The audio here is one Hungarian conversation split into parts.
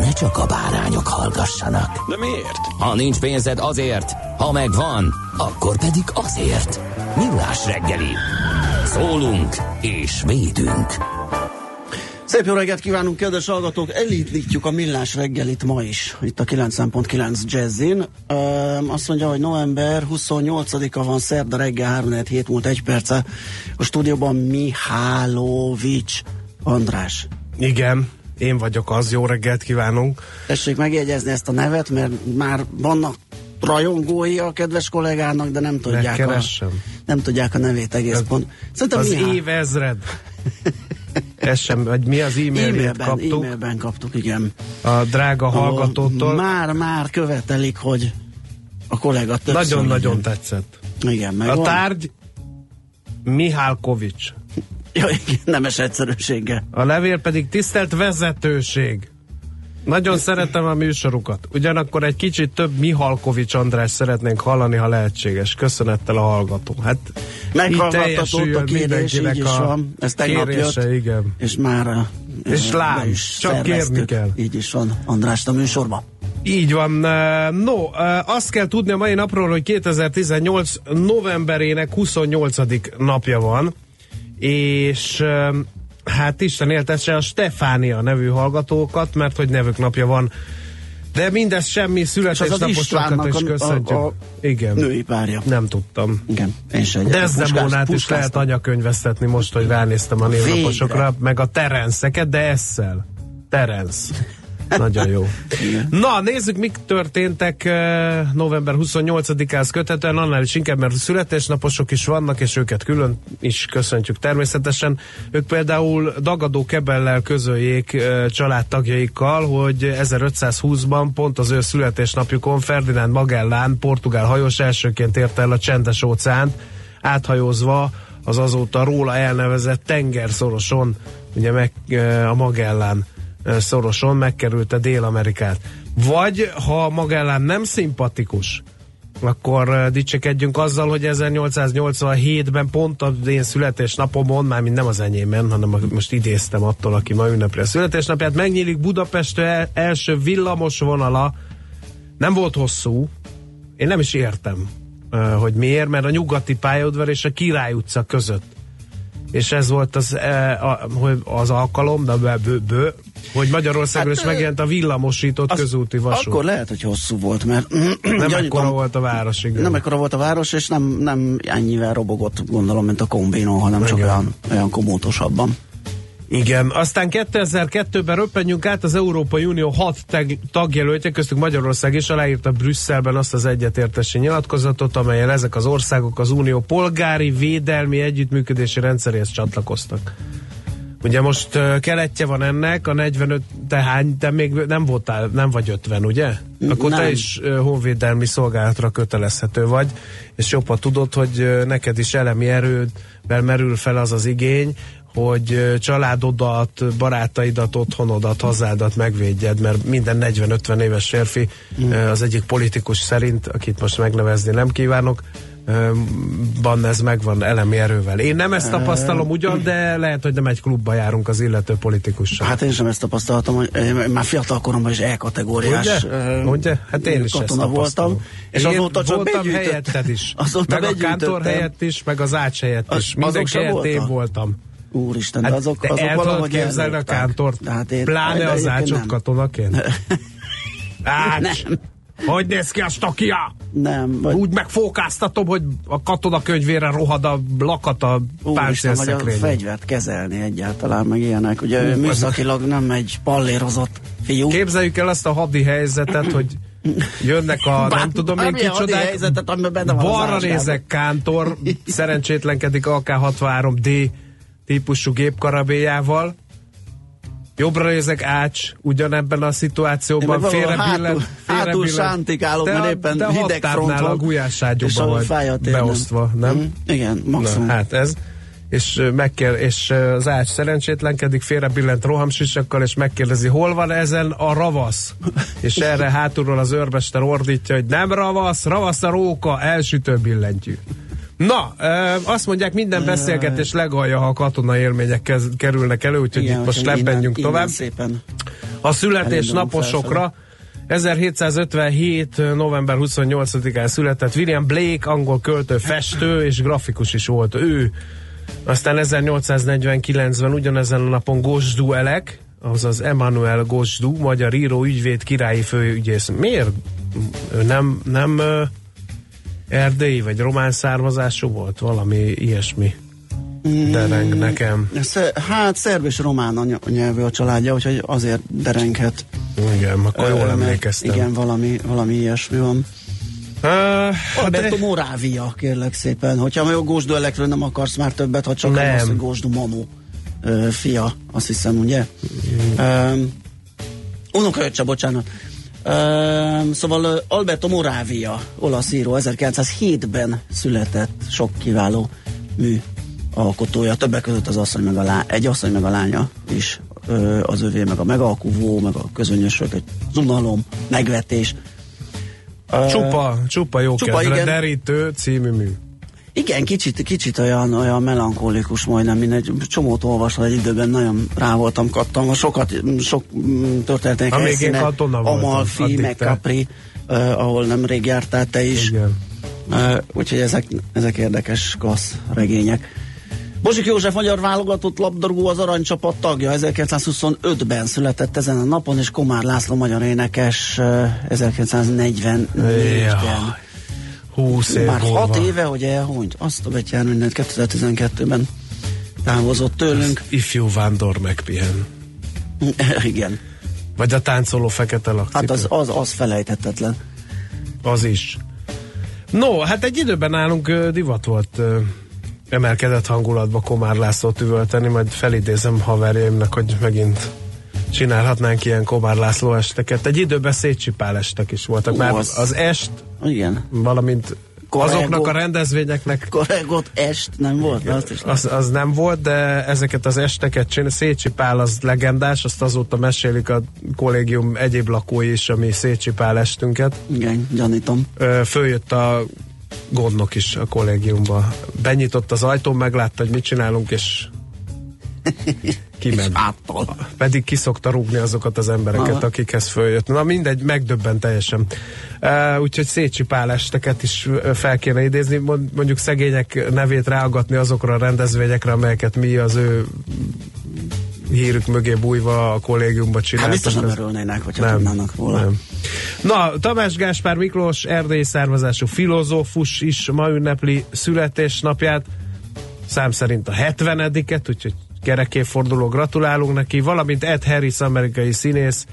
ne csak a bárányok hallgassanak. De miért? Ha nincs pénzed azért, ha megvan, akkor pedig azért. Millás reggeli. Szólunk és védünk. Szép jó reggelt kívánunk, kedves hallgatók! Elítítjük a millás reggelit ma is, itt a 90.9 Jazzin. Ö, azt mondja, hogy november 28-a van, szerda reggel 3 hét múlt egy perce. A stúdióban Mihálovics András. Igen, én vagyok az, jó reggelt kívánunk. Tessék megjegyezni ezt a nevet, mert már vannak rajongói a kedves kollégának, de nem tudják, a, Megkeressem. nem tudják a nevét egész Ez- pont. Szerintem Az Mihály- év ezred. Ez sem, vagy mi az e-mailét e-mailben, kaptuk e-mailben kaptuk, igen. a drága hallgatótól. Már, már követelik, hogy a kollega Nagyon-nagyon legyen. tetszett. Igen, meg A van. tárgy Mihálkovics. Ja, igen, nemes egyszerűséggel. A levél pedig tisztelt vezetőség. Nagyon szeretem a műsorukat. Ugyanakkor egy kicsit több Mihalkovics András szeretnénk hallani, ha lehetséges. Köszönettel a hallgató. Hát Meghallgattatott teljesüljön a kérés, így is a van. Ez tegnap kérése, jött. igen. És már uh, És lám, is csak kérni kell. Így is van András a műsorban. Így van. eh, No, eh, azt kell tudni a mai napról, hogy 2018 novemberének 28. napja van, és hát Isten éltesse a Stefánia nevű hallgatókat, mert hogy nevük napja van. De mindez semmi születésnaposokat is köszöntjük. a- a Igen, Női párja. nem tudtam. Igen, én sem egyetek. Desdemónát is lehet anyakönyvesztetni most, hogy ránéztem a névnaposokra, meg a Terenszeket, de esszel. Terensz. Nagyon jó. Na, nézzük, mik történtek november 28-ához kötetően, annál is inkább, mert születésnaposok is vannak, és őket külön is köszöntjük természetesen. Ők például Dagadó Kebellel közöljék családtagjaikkal, hogy 1520-ban pont az ő születésnapjukon Ferdinand Magellán, portugál hajós elsőként érte el a csendes óceánt, áthajózva az azóta róla elnevezett tengerszoroson, ugye meg a Magellán szoroson megkerülte Dél-Amerikát. Vagy ha Magellán nem szimpatikus, akkor dicsekedjünk azzal, hogy 1887-ben pont az én születésnapomon, mármint nem az enyémen, hanem most idéztem attól, aki ma ünnepli a születésnapját, megnyílik Budapest el- első villamos vonala, nem volt hosszú, én nem is értem, hogy miért, mert a nyugati pályaudvar és a Király utca között. És ez volt az, e, az alkalom, de bő, bő, bő, hogy Magyarországon Hát, is megjelent a villamosított Az- közúti vasút. Akkor lehet, hogy hosszú volt, mert nem ekkora volt a város, igen. nem ekkora volt a város, és nem, nem ennyivel robogott, gondolom, mint a kombinó, hanem csak Igen. olyan, olyan komótosabban. Igen, aztán 2002-ben röppenjünk át az Európai Unió hat tag, tagjelöltje, köztük Magyarország is aláírta Brüsszelben azt az egyetértési nyilatkozatot, amelyen ezek az országok az Unió polgári védelmi együttműködési rendszeréhez csatlakoztak. Ugye most uh, keletje van ennek, a 45 tehány, te még nem voltál, nem vagy 50, ugye? Akkor te Nem. is uh, honvédelmi szolgálatra kötelezhető vagy, és jobban tudod, hogy uh, neked is elemi erővel merül fel az az igény, hogy családodat, barátaidat, otthonodat, hazádat megvédjed, mert minden 40-50 éves férfi Mm. az egyik politikus szerint, akit most megnevezni nem kívánok, van ez megvan elemi erővel. Én nem ezt tapasztalom ugyan, de lehet, hogy nem egy klubba járunk az illető politikussal. Hát én sem ezt tapasztaltam, hogy én már fiatal koromban is E-kategóriás Ugye? Ugye? Hát én is ezt katona tapasztalom. voltam. És Én azóta csak voltam helyetted is. Azóta meg a kántor helyett is, meg az ács helyett is. Mindenki azok sem helyett én voltam. Úristen, de Hát azok, te azok el valahogy képzelni a kántort? De hát én- Pláne de az ácsot nem. katonaként? Ács! Nem. Hogy néz ki a stokia? Nem. Vagy, Úgy megfókáztatom, hogy a katonakönyvére rohad a lakat a vagy a páncélszekrényen. fegyvert kezelni egyáltalán, meg ilyenek. Ugye ő műszakilag nem egy pallérozott fiú. Képzeljük el azt a hadi helyzetet, hogy jönnek a nem Bár- tudom én kicsodák, helyzetet, amiben benne van balra nézek Kántor, szerencsétlenkedik AK-63D típusú gépkarabélyával, jobbra nézek Ács, ugyanebben a szituációban meg valahol félre hátul- sántikálok, mert éppen te hideg front hattárnál a van, gulyáságyúban vagy fáj a térnem. beosztva, nem? Mm, Igen, maximum. Na, hát ez. És ö, megkér, és az ács szerencsétlenkedik, félre billent rohamsisakkal, és megkérdezi, hol van ezen a ravasz? és erre hátulról az őrbester ordítja, hogy nem ravasz, ravasz a róka, elsütő billentyű. Na, azt mondják, minden beszélgetés legalja, ha a katona élmények kerülnek elő, úgyhogy Igen, itt most lebbenjünk tovább. szépen. A születésnaposokra 1757. november 28-án született William Blake, angol költő, festő és grafikus is volt ő. Aztán 1849-ben ugyanezen a napon Gosdu Elek, azaz Emmanuel Gosdu, magyar író, ügyvéd, királyi főügyész. Miért ő nem, nem erdélyi vagy román származású volt? Valami ilyesmi dereng nekem. Sze- Hát szerb és román a ny- nyelvű a családja, úgyhogy azért derenghet. Igen, akkor jól mert emlékeztem. Igen, valami, valami ilyesmi van. Uh, Alberto Morávia, kérlek szépen. Hogyha a Gósdó Elekről nem akarsz már többet, ha csak Nem. az, hogy Manu fia, azt hiszem, ugye? Um, unokaöccse, bocsánat. Um, szóval Alberto Moravia, olasz író, 1907-ben született sok kiváló mű alkotója, többek között az asszony meg a lá- egy asszony meg a lánya is ö, az övé, meg a megalkuvó, meg a közönösök, egy unalom, megvetés. Csupa, csupa jó Csupa, kedvre, igen. derítő című mű. Igen, kicsit, kicsit olyan, olyan melankolikus majdnem, mint egy csomót olvasva egy időben, nagyon rá voltam kattam, sokat, sok mm, történetek Amíg én helyszíne, katona voltam, Amalfi, addig meg te. Capri, uh, ahol nemrég jártál te is. Igen. Uh, úgyhogy ezek, ezek érdekes klassz regények. Bozsik József magyar válogatott labdarúgó az aranycsapat tagja, 1925-ben született ezen a napon, és Komár László magyar énekes uh, 1944-ben. Jaj, 20 év Már múlva. hat éve, hogy elhunyt. Azt a betyár mindent 2012-ben távozott tőlünk. Ifjú vándor megpihen. Igen. Vagy a táncoló fekete lakcipő. Hát az, az, az felejthetetlen. az is. No, hát egy időben nálunk divat volt emelkedett hangulatba Komár Lászlót üvölteni, majd felidézem haverjaimnak, hogy megint csinálhatnánk ilyen Komár László esteket. Egy időben szétcsipál estek is voltak, mert az- az est, Igen. valamint Korrego. azoknak a rendezvényeknek Korregot est nem volt? Azt is az, az nem volt, de ezeket az esteket csinál, Szécsipál az legendás, azt azóta mesélik a kollégium egyéb lakói is, ami Szécsipál estünket. Igen, gyanítom. Följött a gondnok is a kollégiumba. Benyitott az ajtón, meglátta, hogy mit csinálunk, és kiment. Áttal. Pedig kiszokta rúgni azokat az embereket, Aha. akikhez följött. Na mindegy, megdöbben teljesen. Uh, úgyhogy szétcsipál esteket is fel kéne idézni, Mond- mondjuk szegények nevét ráagatni azokra a rendezvényekre, amelyeket mi az ő hírük mögé bújva a kollégiumba Hát csináltunk. biztos nem örülnének, hogyha tudnának róla. nem. Na, Tamás Gáspár Miklós, erdélyi származású filozófus is ma ünnepli születésnapját, szám szerint a 70-et, úgyhogy kerekéforduló gratulálunk neki, valamint Ed Harris, amerikai színész,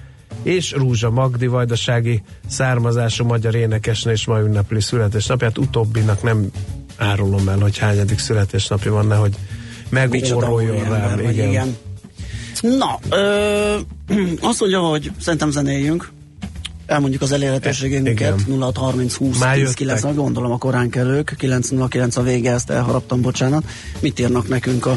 és Rúzsa Magdi vajdasági származású magyar énekesnő is ma ünnepli születésnapját. Utóbbinak nem árulom el, hogy hányadik születésnapja van, nehogy megóroljon rám. vagy, Igen. igen. Na, ö, azt mondja, hogy szerintem zenéljünk. Elmondjuk az elérhetőségünket. Igen. 0630 20 Már 10 jöttek. 9, gondolom a korán kellők. 909 a vége, ezt elharaptam, bocsánat. Mit írnak nekünk a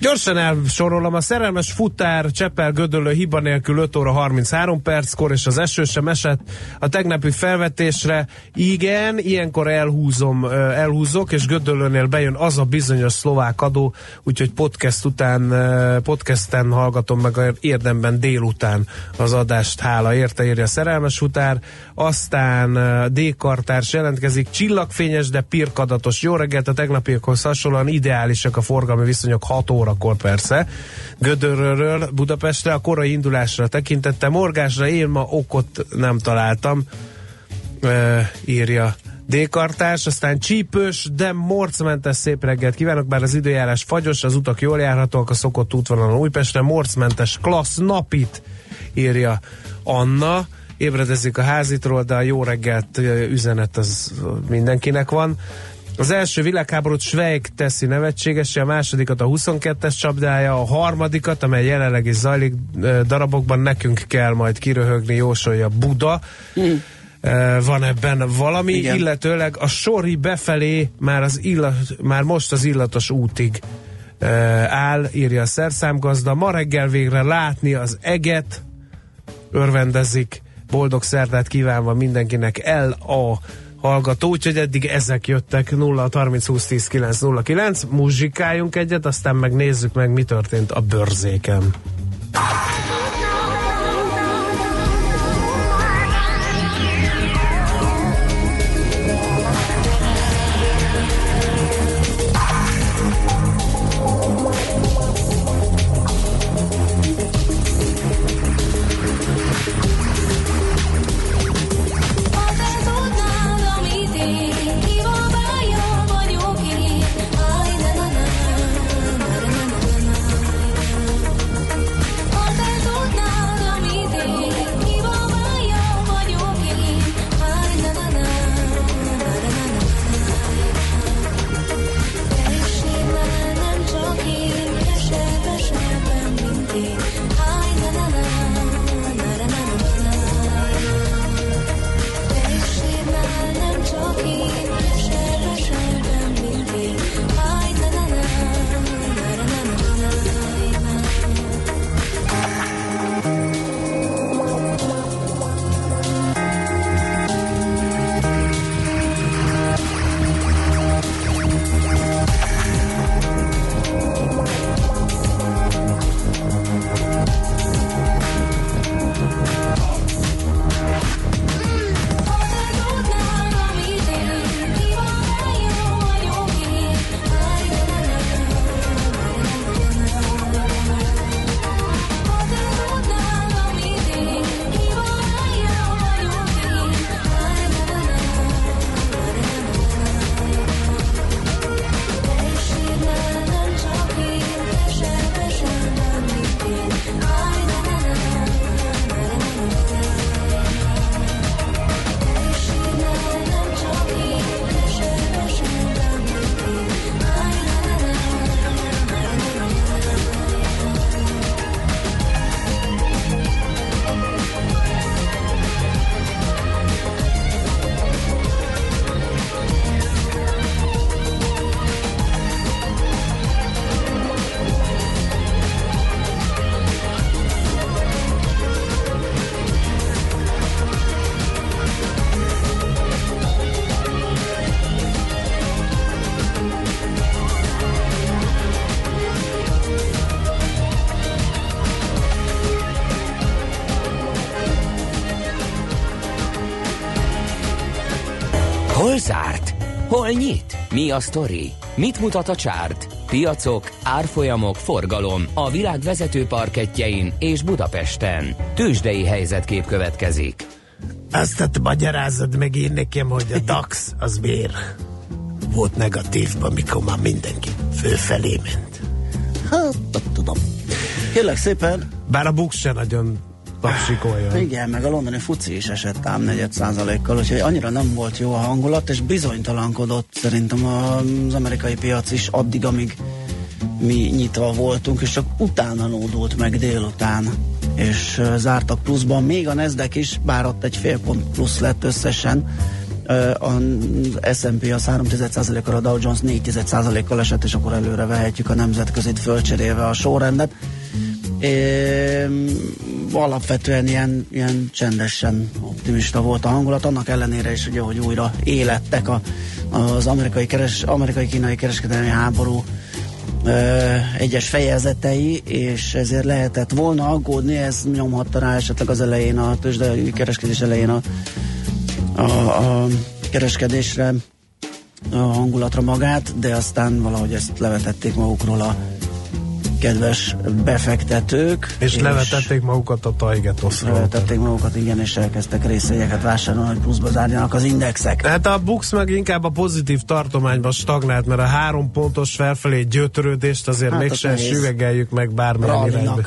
Gyorsan elsorolom, a szerelmes futár Csepel Gödöllő hiba nélkül 5 óra 33 perckor, és az eső sem esett a tegnapi felvetésre. Igen, ilyenkor elhúzom, elhúzok, és Gödöllőnél bejön az a bizonyos szlovák adó, úgyhogy podcast után, podcasten hallgatom meg a érdemben délután az adást. Hála érte, írja a szerelmes futár. Futár, aztán uh, D-kartárs jelentkezik, csillagfényes, de pirkadatos. Jó reggelt, a tegnapiakhoz hasonlóan ideálisak a forgalmi viszonyok 6 órakor persze. Gödörről Budapestre a korai indulásra tekintette, morgásra én ma okot nem találtam, uh, írja D-kartás, aztán csípős, de morcmentes szép reggelt kívánok, bár az időjárás fagyos, az utak jól járhatóak, a szokott útvonalon Újpestre, morcmentes klassz napit, írja Anna. Ébredezik a házitról, de a jó reggelt üzenet az mindenkinek van. Az első világháborút Schweig teszi nevetséges, a másodikat a 22-es csapdája, a harmadikat, amely jelenleg is zajlik darabokban, nekünk kell majd kiröhögni, jósolja Buda. Mm van ebben valami, Igen. illetőleg a sori befelé már, az illat, már most az illatos útig áll, írja a szerszámgazda. Ma reggel végre látni az eget, örvendezik, boldog szerdát kívánva mindenkinek el a hallgató, úgyhogy eddig ezek jöttek 0 30 20 10 9 0 9 muzsikáljunk egyet, aztán megnézzük meg mi történt a bőrzéken. Hol nyit? Mi a sztori? Mit mutat a csárt? Piacok, árfolyamok, forgalom a világ vezető parketjein és Budapesten. Tősdei helyzetkép következik. Azt a magyarázod meg én nekem, hogy a DAX az miért volt negatívban, mikor már mindenki fölfelé ment. Hát, tudom. Kérlek szépen. Bár a Bux se nagyon tapsikoljon. Igen, meg a londoni fuci is esett ám 4 százalékkal, úgyhogy annyira nem volt jó a hangulat, és bizonytalankodott szerintem az amerikai piac is addig, amíg mi nyitva voltunk, és csak utána nódult meg délután, és zártak pluszban, még a Nasdaq is, bár ott egy fél pont plusz lett összesen, az S&P az 3 kal a Dow Jones 4 kal esett, és akkor előre vehetjük a nemzetközit fölcserélve a sorrendet. É, alapvetően ilyen, ilyen csendesen optimista volt a hangulat, annak ellenére is, ugye, hogy újra élettek a, az amerikai, keres, amerikai kínai kereskedelmi háború egyes fejezetei, és ezért lehetett volna aggódni, ez nyomhatta rá esetleg az elején, a tőzsdei kereskedés elején a, a, a kereskedésre, a hangulatra magát, de aztán valahogy ezt levetették magukról a kedves befektetők. És, és levetették magukat a Taigetoszról. Levetették magukat, igen, és elkezdtek részvényeket vásárolni, hogy pluszba zárjanak az indexek. Hát a Bux meg inkább a pozitív tartományban stagnált, mert a három pontos felfelé gyötörődést azért hát mégsem süvegeljük meg bármilyen irányba.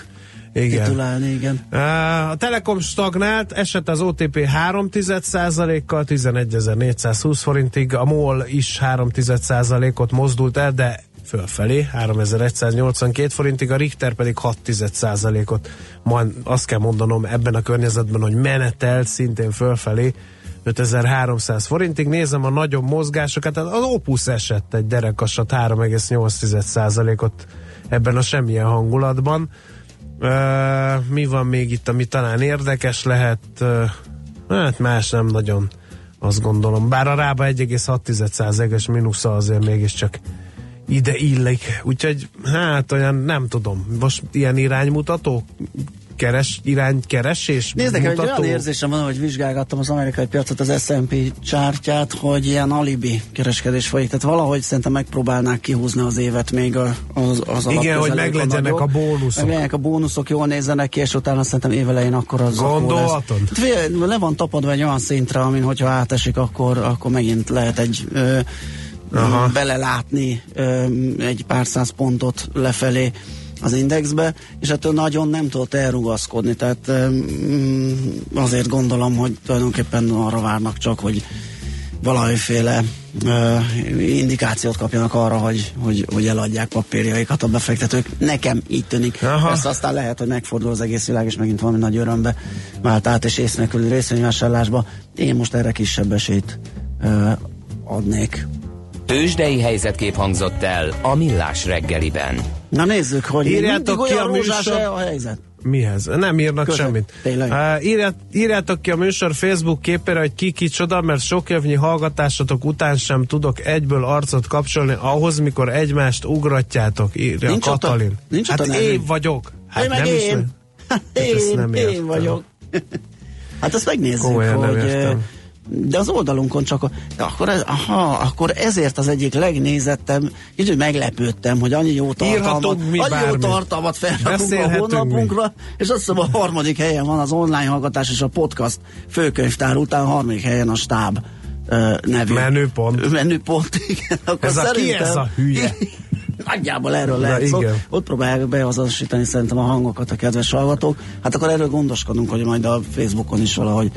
Igen. Titulálni, igen. A Telekom stagnált, esett az OTP 3 kal 11.420 forintig, a MOL is 3 ot mozdult el, de fölfelé, 3182 forintig, a Richter pedig 6 ot majd azt kell mondanom ebben a környezetben, hogy menetelt szintén fölfelé, 5300 forintig. Nézem a nagyobb mozgásokat, az Opus esett egy derekasat 3,8%-ot ebben a semmilyen hangulatban. Mi van még itt, ami talán érdekes lehet? Hát más nem nagyon azt gondolom. Bár a rába 1,6%-es mínusza azért mégiscsak ide illik. Úgyhogy hát olyan nem tudom. Most ilyen iránymutató keres, iránykeresés Nézd nekem, egy olyan érzésem van, hogy vizsgálgattam az amerikai piacot, az S&P csártyát, hogy ilyen alibi kereskedés folyik. Tehát valahogy szerintem megpróbálnák kihúzni az évet még az, az Igen, hogy meglegyenek a, a bónuszok. Meglegyenek a bónuszok, jól nézzenek ki, és utána szerintem évelején akkor az Gondolatod? Akkor le van tapadva egy olyan szintre, amin hogyha átesik, akkor, akkor megint lehet egy ö, Aha. belelátni ö, egy pár száz pontot lefelé az indexbe, és ettől nagyon nem tudott elrugaszkodni, tehát mm, azért gondolom, hogy tulajdonképpen arra várnak csak, hogy valamiféle uh, indikációt kapjanak arra, hogy, hogy, hogy eladják papírjaikat a befektetők. Nekem így tűnik. Aha. Ezt aztán lehet, hogy megfordul az egész világ, és megint valami nagy örömbe vált át, és ész nélküli részvényvásárlásba. Én most erre kisebb esélyt adnék. Tőzsdei helyzetkép hangzott el a Millás reggeliben. Na nézzük, hogy Írjátok ki a műsor... a helyzet. Mihez? Nem írnak Köszön, semmit. Uh, írját, írjátok ki a műsor Facebook képére, hogy ki kicsoda, mert sok évnyi hallgatásatok után sem tudok egyből arcot kapcsolni ahhoz, mikor egymást ugratjátok, írja Nincs Katalin. Ott Nincs hát ott én vagyok. Hát én meg nem én. Is, hát én, nem én vagyok. hát ezt megnézzük, Komolyan hogy de az oldalunkon csak, de akkor, ez, aha, akkor ezért az egyik legnézettem, így meglepődtem, hogy annyi jó tartalmat, annyi jó tartalmat felrakunk a honlapunkra, mi. és azt hiszem a harmadik helyen van az online hallgatás és a podcast főkönyvtár után, a harmadik helyen a stáb uh, nevű. Menüpont. Menüpont, igen. Akkor ez a ki ez a hülye? Nagyjából erről lehet szó. Szóval ott próbálják beazonosítani szerintem a hangokat a kedves hallgatók. Hát akkor erről gondoskodunk, hogy majd a Facebookon is valahogy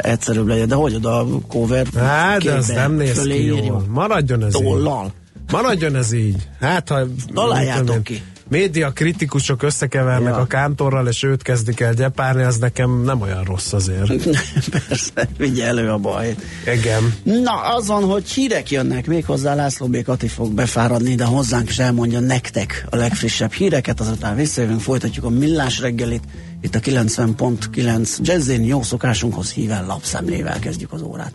egyszerűbb legyen. De hogy oda a cover Hát, de az nem néz ki jól. Maradjon ez Tollal. így. Maradjon ez így. Hát, ha... Találjátok ki média kritikusok összekevernek ja. a kántorral, és őt kezdik el gyepárni, az nekem nem olyan rossz azért. Persze, vigye elő a baj. Igen. Na, az van, hogy hírek jönnek, még hozzá László B. Kati fog befáradni, de hozzánk is elmondja nektek a legfrissebb híreket, azután visszajövünk, folytatjuk a millás reggelit, itt a 90.9 Jazzin, jó szokásunkhoz híven lapszemlével kezdjük az órát.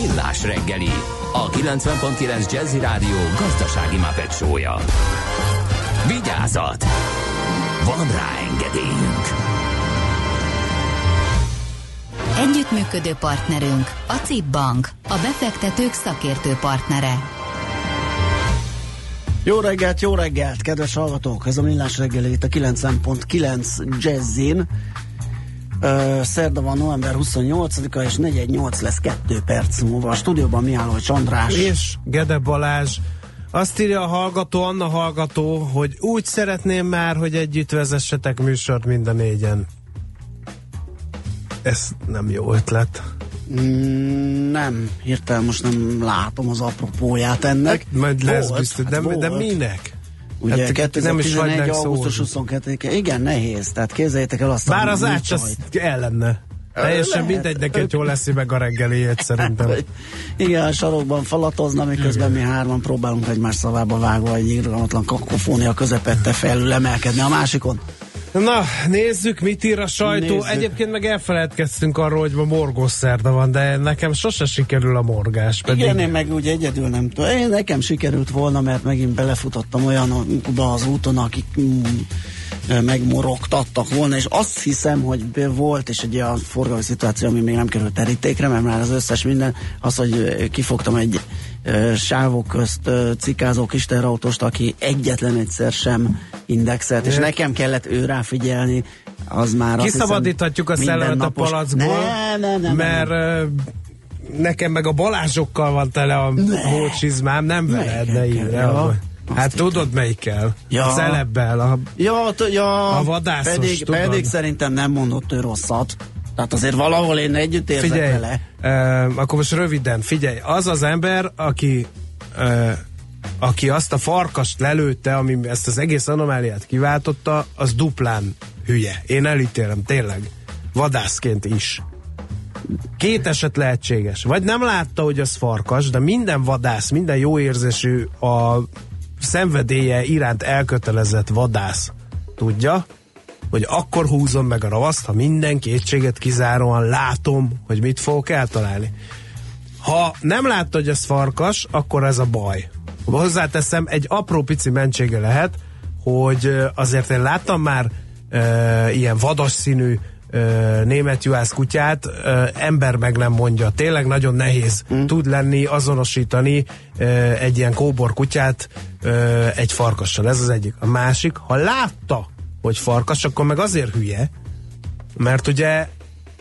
Millás reggeli, a 90.9 Jazzy Rádió gazdasági mapetsója. Vigyázat! Van rá engedélyünk! Együttműködő partnerünk a CIP Bank, a befektetők szakértő partnere. Jó reggelt, jó reggelt, kedves hallgatók! Ez a Millás reggeli itt a 90.9 Jazzin. Szerda van november 28-a, és 418 lesz 2 perc múlva. A stúdióban Mihály Csandrás. És Gede Balázs. Azt írja a hallgató, Anna hallgató, hogy úgy szeretném már, hogy együtt vezessetek műsort mind a négyen. Ez nem jó ötlet. Mm, nem, hirtelen most nem látom az apropóját ennek. Hát, majd lesz Volt, biztos, hát de, de volt. minek? Ugye Hát 2011. nem is augusztus szólni. 22 Igen, nehéz. Tehát képzeljétek el azt, Bár a az ács az el lenne. Teljesen lehet. mindegy, neked jól lesz meg a reggeliét szerintem. Igen, a sarokban falatozna, miközben mi hárman próbálunk egymás szavába vágva egy irgalmatlan kakofónia közepette felül emelkedni a másikon. Na, nézzük, mit ír a sajtó. Nézzük. Egyébként meg elfeledkeztünk arról, hogy ma morgós szerda van, de nekem sose sikerül a morgás. Pedig Igen, én meg ugye egyedül nem tudom. Én nekem sikerült volna, mert megint belefutottam olyanokba az úton, akik mm, megmorogtattak volna, és azt hiszem, hogy volt, és egy olyan forgalmi szituáció, ami még nem került terítékre, mert már az összes minden, az, hogy kifogtam egy sávok közt cikázó kis teherautóst, aki egyetlen egyszer sem indexelt, és nekem kellett ő rá figyelni, az már azt Kiszabadíthatjuk a szellemet a palackból, mert nekem meg a Balázsokkal van tele a hócsizmám, nem veled, ne Melyikkel? írj. Ja. Hát Azt tudod melyikkel? Ja. A celebbel, a Ja, t- ja A vadászos, pedig, tudod? pedig szerintem nem mondott ő rosszat. Tehát azért valahol én együtt érzek Figyelj, vele. Uh, akkor most röviden, figyelj, az az ember, aki uh, aki azt a farkast lelőtte, ami ezt az egész anomáliát kiváltotta, az duplán hülye. Én elítélem, tényleg. Vadászként is. Két eset lehetséges. Vagy nem látta, hogy az farkas, de minden vadász, minden jó érzésű a szenvedélye iránt elkötelezett vadász tudja, hogy akkor húzom meg a ravaszt, ha minden kétséget kizáróan látom, hogy mit fogok eltalálni. Ha nem látta, hogy ez farkas, akkor ez a baj. Hozzáteszem, egy apró pici mentsége lehet, hogy azért én láttam már ö, ilyen vadas színű ö, német juhász kutyát, ö, ember meg nem mondja. Tényleg nagyon nehéz mm. tud lenni, azonosítani ö, egy ilyen kóbor kutyát ö, egy farkassal. Ez az egyik. A másik, ha látta, hogy farkas, akkor meg azért hülye, mert ugye,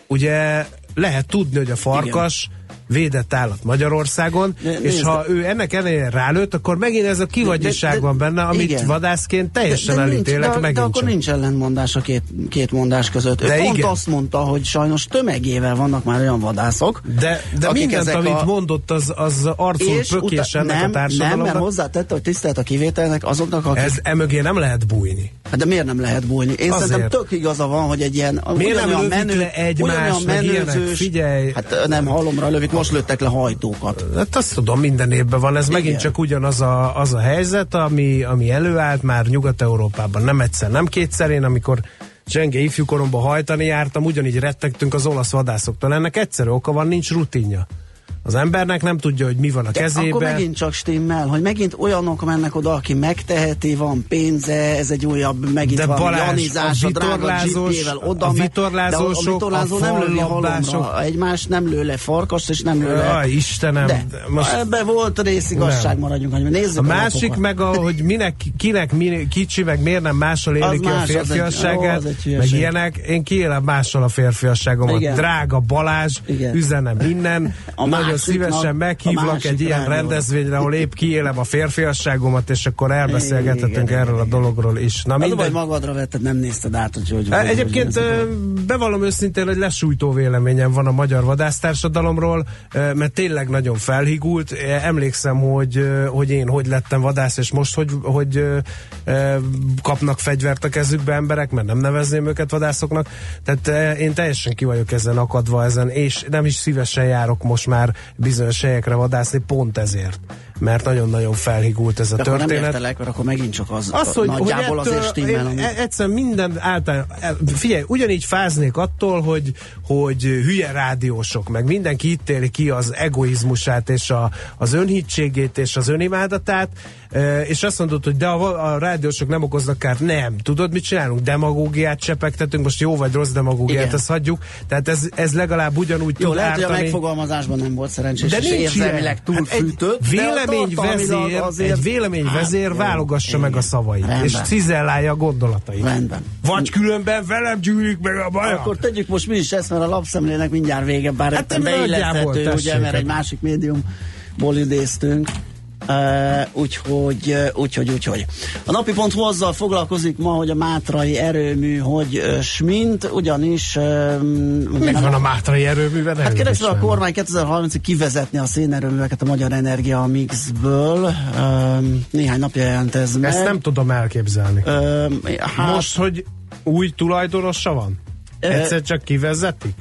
ugye lehet tudni, hogy a farkas védett állat Magyarországon, De és nézd, ha ő ennek ellenére rálőtt, akkor megint ez a kivagyiság De- de- van benne, amit igen. vadászként teljesen de, nincs, elítélek, de, megint de akkor csak. nincs ellentmondás a két, két mondás között. Ő De pont igen. azt mondta, hogy sajnos tömegével vannak már olyan vadászok, De, de mindent, amit a- mondott, az, az arcul és pökés utána- ennek nem, a társadalomnak. nem, mert hozzátette, hogy tisztelt a kivételnek azoknak, akik... Ez emögé nem lehet bújni. Hát de miért nem lehet bújni? Én Azért. szerintem tök igaza van, hogy egy ilyen Miért nem lövik menő, le egymást, meg ilyenek? Figyelj. Hát nem halomra lövik, most lőttek le hajtókat. Hát azt tudom, minden évben van. Ez Igen. megint csak ugyanaz a, az a helyzet, ami, ami előállt már Nyugat-Európában. Nem egyszer, nem kétszer. Én amikor Csenge ifjúkoromban hajtani jártam, ugyanígy rettegtünk az olasz vadászoktól. Ennek egyszerű oka van, nincs rutinja. Az embernek nem tudja, hogy mi van a De kezében. akkor megint csak stimmel, hogy megint olyanok mennek oda, aki megteheti, van pénze, ez egy újabb, megint De van Balázs, janizás, a a vitorlázós- jeepjével oda a vitorlázósok, de a vitorlázó a nem lövi fallabbások- halomra, egymást nem lő le farkast, és nem lő le. Jaj, Istenem. De, most ebben volt részigazság, Nem. maradjunk, hogy nézzük a másik lapokat. meg, a, hogy minek, kinek mi, kicsi, meg miért nem mással éli Az ki a más, egy- férfiasságát, ó, egy meg hülyeség. ilyenek. Én kiélem mással a férfiasságomat. Drága Balázs, Igen. üzenem innen. A Nagyon másiknak- szívesen a meghívlak egy ilyen rádióra. rendezvényre, ahol épp kiélem a férfiasságomat, és akkor elbeszélgethetünk Igen, erről a igen, dologról is. Na a baj, mindegy. magadra vetted, nem nézted át, hogy hogy... E, hogy- Egyébként hogy- bevallom őszintén, hogy lesújtó véleményem van a magyar vadásztársadalomról, mert tényleg nagyon felhigult. E, Emlékszem, hogy, hogy én hogy lettem vadász, és most hogy, hogy kapnak fegyvert a kezükbe emberek, mert nem nevezném őket vadászoknak. Tehát én teljesen ki vagyok ezen akadva ezen, és nem is szívesen járok most már bizonyos helyekre vadászni, pont ezért. Mert nagyon-nagyon felhigult ez a De akkor nem történet. értelek, mert akkor megint csak az, Az, hogy, hogy nagyjából ettől, azért stimmel, ami... e- egyszerűen minden által, e- figyelj, ugyanígy fáznék attól, hogy, hogy hülye rádiósok, meg mindenki itt éli ki az egoizmusát, és a, az önhitségét, és az önimádatát, és azt mondod, hogy de a, a rádiósok nem okoznak kárt. Nem. Tudod, mit csinálunk? Demagógiát csepegtetünk, most jó vagy rossz demagógiát, Igen. ezt hagyjuk. Tehát ez, ez legalább ugyanúgy Jó, tud lehet, hogy a ártani. megfogalmazásban nem volt szerencsés, De és nincs érzelmileg ilyen. túlfűtött. Hát véleményvezér, azért- egy véleményvezér Hát, válogassa meg a igen. szavait, Rendben. és cizellálja a gondolatait. Rendben. Vagy különben velem gyűlik meg a baj. Akkor tegyük most mi is ezt, mert a lapszemlének mindjárt vége, bár Hát hát beilleszthető, ugye, mert egy másik médiumból idéztünk. Uh, úgyhogy, úgyhogy, úgyhogy. A napi pont azzal foglalkozik ma, hogy a mátrai erőmű hogy uh, smint, ugyanis... Uh, Mi van a mátrai erőművel? Hát keresve a kormány 2030-ig kivezetni a szénerőműveket a magyar energia mixből. Néhány napja jelent ez meg. Ezt nem tudom elképzelni. Hát, Most, hogy új tulajdonosa van? Egyszer csak kivezetik?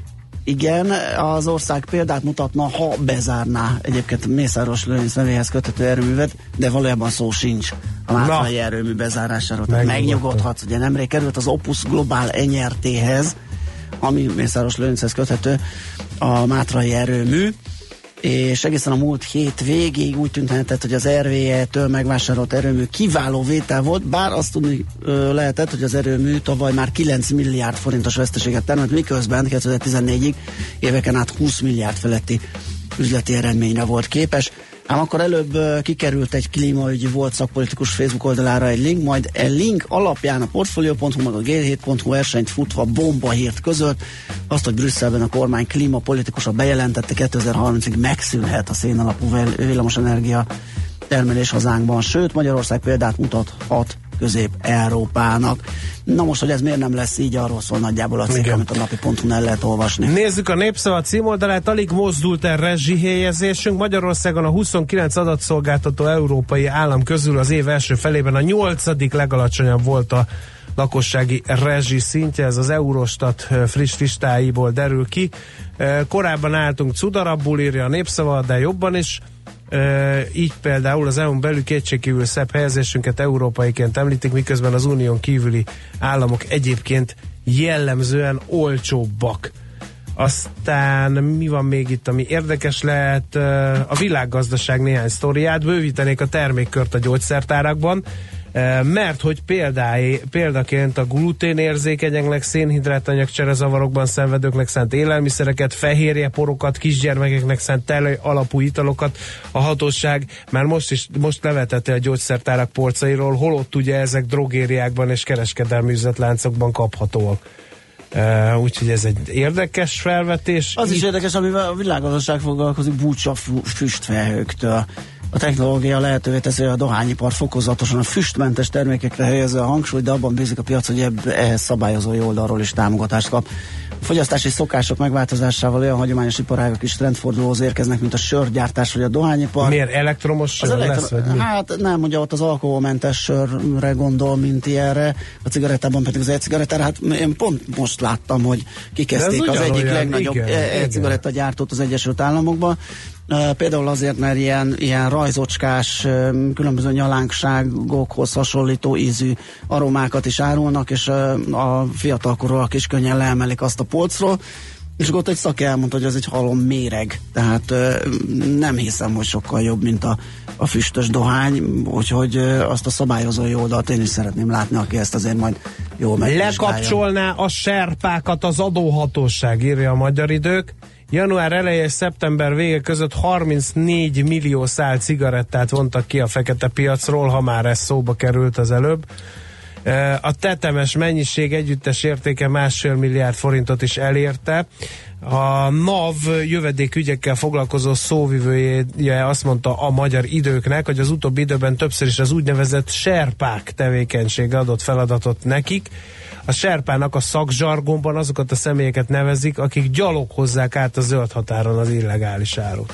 Igen, az ország példát mutatna, ha bezárná egyébként Mészáros Lőrinc nevéhez köthető erőművet, de valójában szó sincs a Mátrai erőmű bezárásáról. Tehát megnyugodhatsz, ugye nemrég került az Opus Global NRT-hez, ami Mészáros Lőrinchez köthető a Mátrai erőmű, és egészen a múlt hét végéig úgy tűnhetett, hogy az RVE-től megvásárolt erőmű kiváló vétel volt, bár azt tudni lehetett, hogy az erőmű tavaly már 9 milliárd forintos veszteséget termelt, miközben 2014-ig éveken át 20 milliárd feletti üzleti eredményre volt képes. Ám akkor előbb kikerült egy klímaügyi volt szakpolitikus Facebook oldalára egy link, majd egy link alapján a Portfolio.hu meg a G7.hu versenyt futva bomba hírt között, azt, hogy Brüsszelben a kormány klímapolitikusa bejelentette 2030-ig megszűnhet a szénalapú villamosenergia termelés hazánkban, sőt Magyarország példát mutathat Közép-Európának. Na most, hogy ez miért nem lesz így, arról szól nagyjából a cikk, amit a napi ponton el lehet olvasni. Nézzük a Népszava címoldalát, alig mozdult el rezsihelyezésünk. Magyarországon a 29 adatszolgáltató európai állam közül az év első felében a nyolcadik legalacsonyabb volt a lakossági rezsi szintje, ez az Eurostat friss listáiból derül ki. Korábban álltunk cudarabbul, írja a népszava, de jobban is. Így például az EU-n belül kétségkívül szebb helyezésünket európaiként említik, miközben az unión kívüli államok egyébként jellemzően olcsóbbak. Aztán mi van még itt, ami érdekes lehet? A világgazdaság néhány sztoriát, bővítenék a termékkört a gyógyszertárakban mert hogy példái, példaként a gluténérzékenyeknek, szénhidrátanyag cserezavarokban szenvedőknek szánt élelmiszereket, fehérje porokat, kisgyermekeknek szánt tele alapú italokat a hatóság már most is most levetette a gyógyszertárak polcairól, holott ugye ezek drogériákban és kereskedelmi üzletláncokban kaphatóak. Uh, úgyhogy ez egy érdekes felvetés. Az is érdekes, amivel a világgazdaság foglalkozik búcsa füstfelhőktől a technológia lehetővé teszi, hogy a dohányipar fokozatosan a füstmentes termékekre helyezze a hangsúlyt, de abban bízik a piac, hogy ebb, ehhez szabályozói oldalról is támogatást kap. A fogyasztási szokások megváltozásával olyan hagyományos iparágak is trendfordulóhoz érkeznek, mint a sörgyártás vagy a dohányipar. Miért elektromos sör elektro- lesz? Vagy mi? Hát nem, ugye ott az alkoholmentes sörre gondol, mint ilyenre, a cigarettában pedig az e-cigarettára. Hát én pont most láttam, hogy kikezdték az egyik legnagyobb e-cigarettagyártót az Egyesült Államokban, Például azért, mert ilyen, ilyen rajzocskás, különböző nyalánkságokhoz hasonlító ízű aromákat is árulnak, és a fiatalkorúak is könnyen leemelik azt a polcról, és ott egy szak elmondta, hogy ez egy halom méreg, tehát nem hiszem, hogy sokkal jobb, mint a, a füstös dohány, úgyhogy azt a szabályozói oldalt én is szeretném látni, aki ezt azért majd jól megvizsgálja. Lekapcsolná a serpákat az adóhatóság, írja a magyar idők. Január eleje és szeptember vége között 34 millió szál cigarettát vontak ki a fekete piacról, ha már ez szóba került az előbb. A tetemes mennyiség együttes értéke másfél milliárd forintot is elérte. A NAV jövedékügyekkel foglalkozó szóvivője azt mondta a magyar időknek, hogy az utóbbi időben többször is az úgynevezett serpák tevékenysége adott feladatot nekik a serpának a szakzsargonban azokat a személyeket nevezik, akik gyalog hozzák át a zöld határon az illegális árut.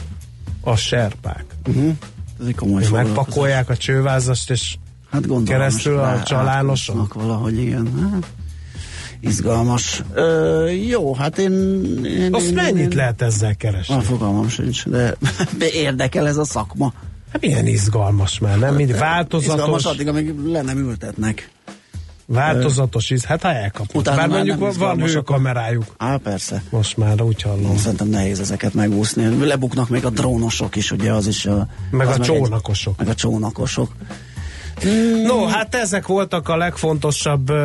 A serpák. Uh-huh. Ez egy komoly Megpakolják a csővázast, és hát keresztül a csalánoson. valahogy igen. Hát, izgalmas. Ö, jó, hát én... én Azt én, mennyit én, lehet ezzel keresni? A fogalmam sincs, de érdekel ez a szakma. Hát milyen izgalmas már, nem? Mind változatos. Izgalmas addig, amíg le nem ültetnek. Változatos is, hát ha elkapod. Utána Bár mondjuk van, van hőkamerájuk. Á, persze. Most már úgy hallom. Szerintem nehéz ezeket megúszni. Lebuknak még a drónosok is, ugye az is. Meg az a csónakosok. Meg a csónakosok. Hmm. No, hát ezek voltak a legfontosabb uh,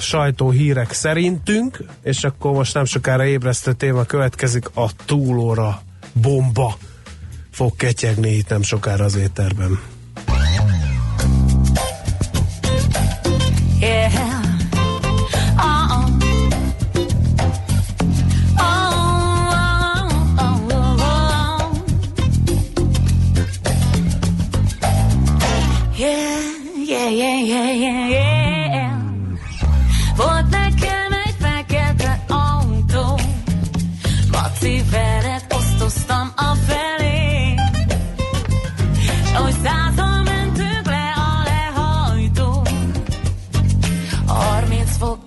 sajtóhírek szerintünk, és akkor most nem sokára ébresztő téma következik, a túlóra bomba fog ketyegni itt nem sokára az Yeah.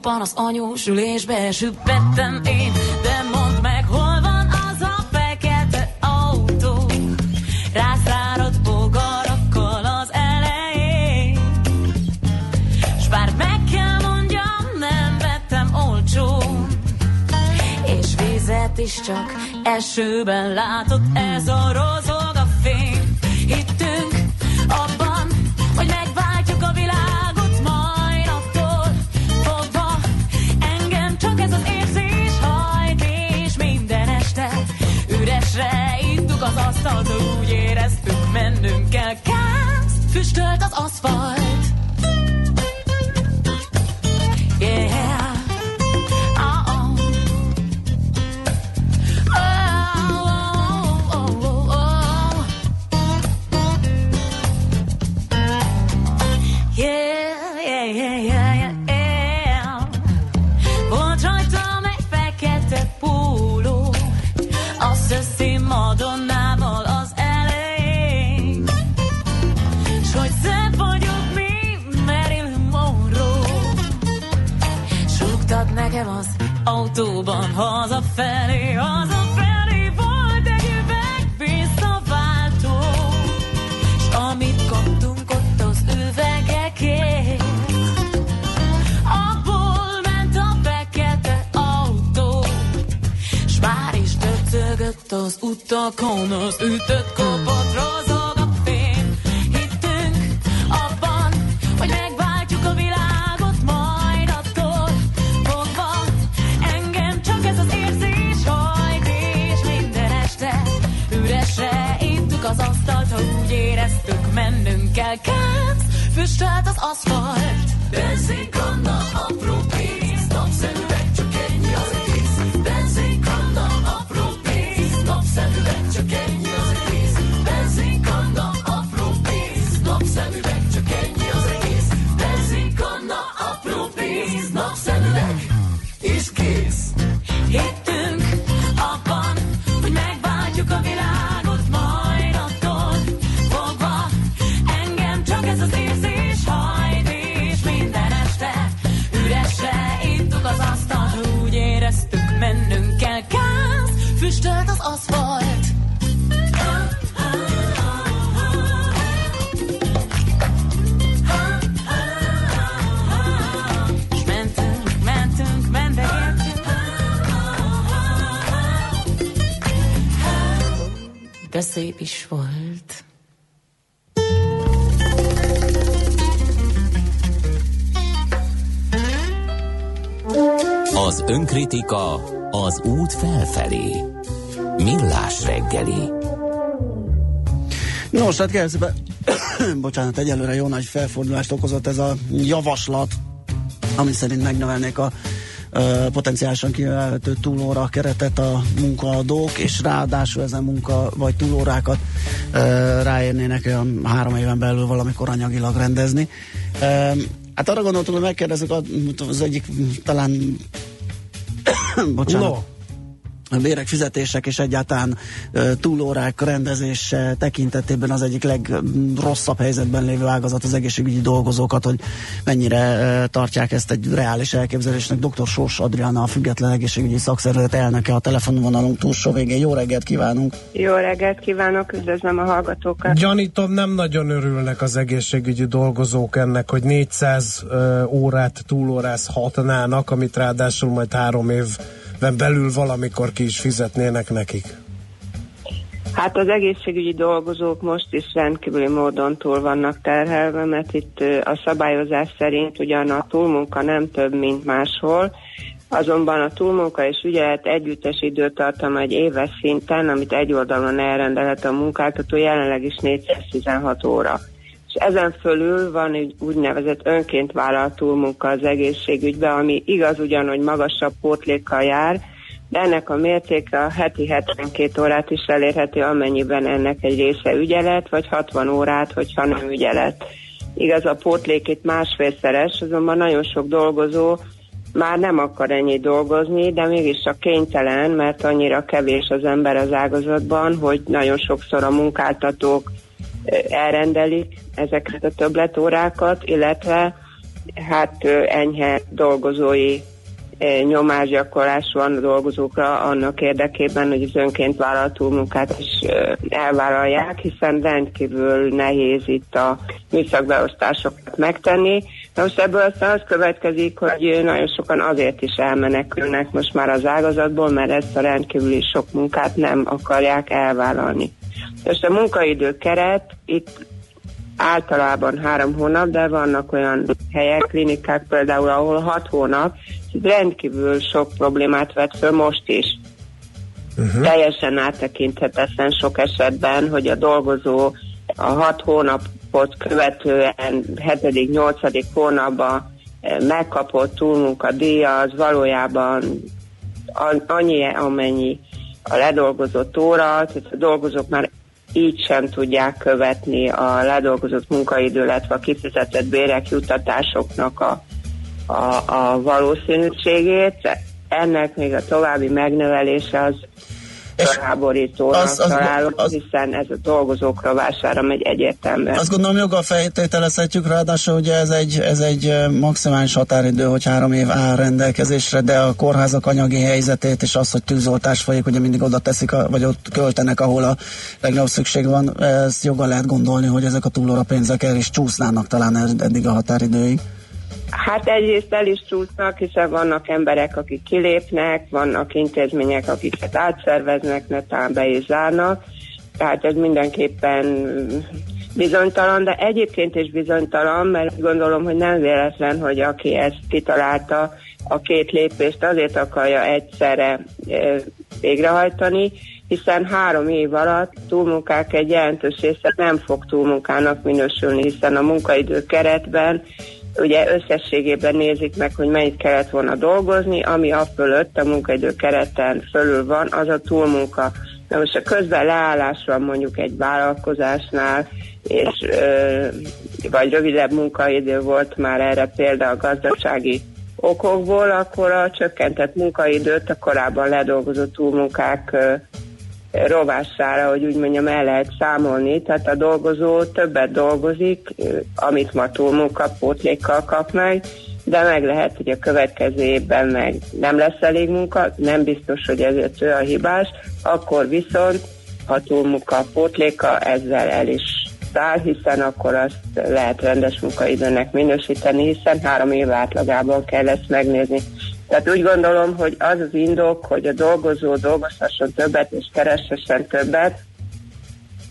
Éterben. az anyósülésbe süppettem én, de mondd meg, hol van az a fekete autó. Rászáradt bogarakkal az elején. S bár meg kell mondjam, nem vettem olcsón. És vizet is csak esőben látott ez a rozog Kezd, füstölt az aszfalt. Az utakon, az ütött kapott önkritika az út felfelé. Millás reggeli. Nos, hát kezdve, bocsánat, egyelőre jó nagy felfordulást okozott ez a javaslat, ami szerint megnövelnék a potenciálisan kivelhető túlóra keretet a munkaadók, és ráadásul ezen munka vagy túlórákat ö, ráérnének olyan három éven belül valamikor anyagilag rendezni. Ö, hát arra gondoltam, hogy megkérdezzük az egyik talán bocsánat. No, a bérek, fizetések és egyáltalán túlórák rendezése tekintetében az egyik legrosszabb helyzetben lévő ágazat az egészségügyi dolgozókat, hogy mennyire tartják ezt egy reális elképzelésnek. Dr. Sors Adriana, a Független Egészségügyi Szakszervezet elnöke a telefonvonalunk túlsó végén. Jó reggelt kívánunk! Jó reggelt kívánok, üdvözlöm a hallgatókat. gyanítom nem nagyon örülnek az egészségügyi dolgozók ennek, hogy 400 ö, órát túlórázhatnának, amit ráadásul majd három évben belül valamikor ki is fizetnének nekik. Hát az egészségügyi dolgozók most is rendkívüli módon túl vannak terhelve, mert itt a szabályozás szerint ugyan a túlmunka nem több, mint máshol, azonban a túlmunka és ügyelet együttes időtartama egy éves szinten, amit egy oldalon elrendelhet a munkáltató, jelenleg is 416 óra. És ezen fölül van egy úgynevezett önként vállalt túlmunka az egészségügyben, ami igaz ugyan, hogy magasabb pótlékkal jár, ennek a mértéke a heti 72 órát is elérheti, amennyiben ennek egy része ügyelet, vagy 60 órát, hogyha nem ügyelet. Igaz, a pótlék itt másfélszeres, azonban nagyon sok dolgozó már nem akar ennyit dolgozni, de mégiscsak kénytelen, mert annyira kevés az ember az ágazatban, hogy nagyon sokszor a munkáltatók ö, elrendelik ezeket a többletórákat, illetve hát ö, enyhe dolgozói eh, nyomásgyakorlás van a dolgozókra annak érdekében, hogy az önként vállalt túlmunkát is eh, elvállalják, hiszen rendkívül nehéz itt a műszakbeosztásokat megtenni. Na most ebből aztán az következik, hogy nagyon sokan azért is elmenekülnek most már az ágazatból, mert ezt a rendkívüli sok munkát nem akarják elvállalni. Most a munkaidő keret itt általában három hónap, de vannak olyan helyek, klinikák például, ahol hat hónap, rendkívül sok problémát vet föl most is. Uh-huh. Teljesen áttekinthetetlen sok esetben, hogy a dolgozó a hat hónapot követően 7.-8. hónapban eh, megkapott túlmunkadíja, az valójában annyi, amennyi a ledolgozott óra, tehát a dolgozók már így sem tudják követni a ledolgozott munkaidő, illetve a kifizetett bérek juttatásoknak a, a, a valószínűségét. Ennek még a további megnövelése az felháborítónak az, az, találom, az, hiszen ez a dolgozókra vására megy egyértelműen. Azt gondolom joggal feltételezhetjük, ráadásul ugye ez egy, ez egy maximális határidő, hogy három év áll rendelkezésre, de a kórházak anyagi helyzetét és az, hogy tűzoltás folyik, ugye mindig oda teszik, a, vagy ott költenek, ahol a legnagyobb szükség van, ezt joggal lehet gondolni, hogy ezek a túlóra pénzek el is csúsznának talán eddig a határidőig. Hát egyrészt el is csúsznak, hiszen vannak emberek, akik kilépnek, vannak intézmények, akiket átszerveznek, netán be is zárnak, tehát ez mindenképpen bizonytalan, de egyébként is bizonytalan, mert gondolom, hogy nem véletlen, hogy aki ezt kitalálta, a két lépést azért akarja egyszerre végrehajtani, hiszen három év alatt túlmunkák egy jelentős része nem fog túlmunkának minősülni, hiszen a munkaidő keretben ugye összességében nézik meg, hogy mennyit kellett volna dolgozni, ami a fölött, a munkaidő kereten fölül van, az a túlmunka. Na most a közben leállás van mondjuk egy vállalkozásnál, és vagy rövidebb munkaidő volt már erre példa a gazdasági okokból, akkor a csökkentett munkaidőt a korábban ledolgozott túlmunkák rovására, hogy úgy mondjam, el lehet számolni, tehát a dolgozó többet dolgozik, amit ma túlmunka pótlékkal kap meg, de meg lehet, hogy a következő évben meg nem lesz elég munka, nem biztos, hogy ezért ő a hibás, akkor viszont ha túlmunka pótléka ezzel el is száll, hiszen akkor azt lehet rendes munkaidőnek minősíteni, hiszen három év átlagában kell ezt megnézni. Tehát úgy gondolom, hogy az az indok, hogy a dolgozó dolgozhasson többet és kereshessen többet,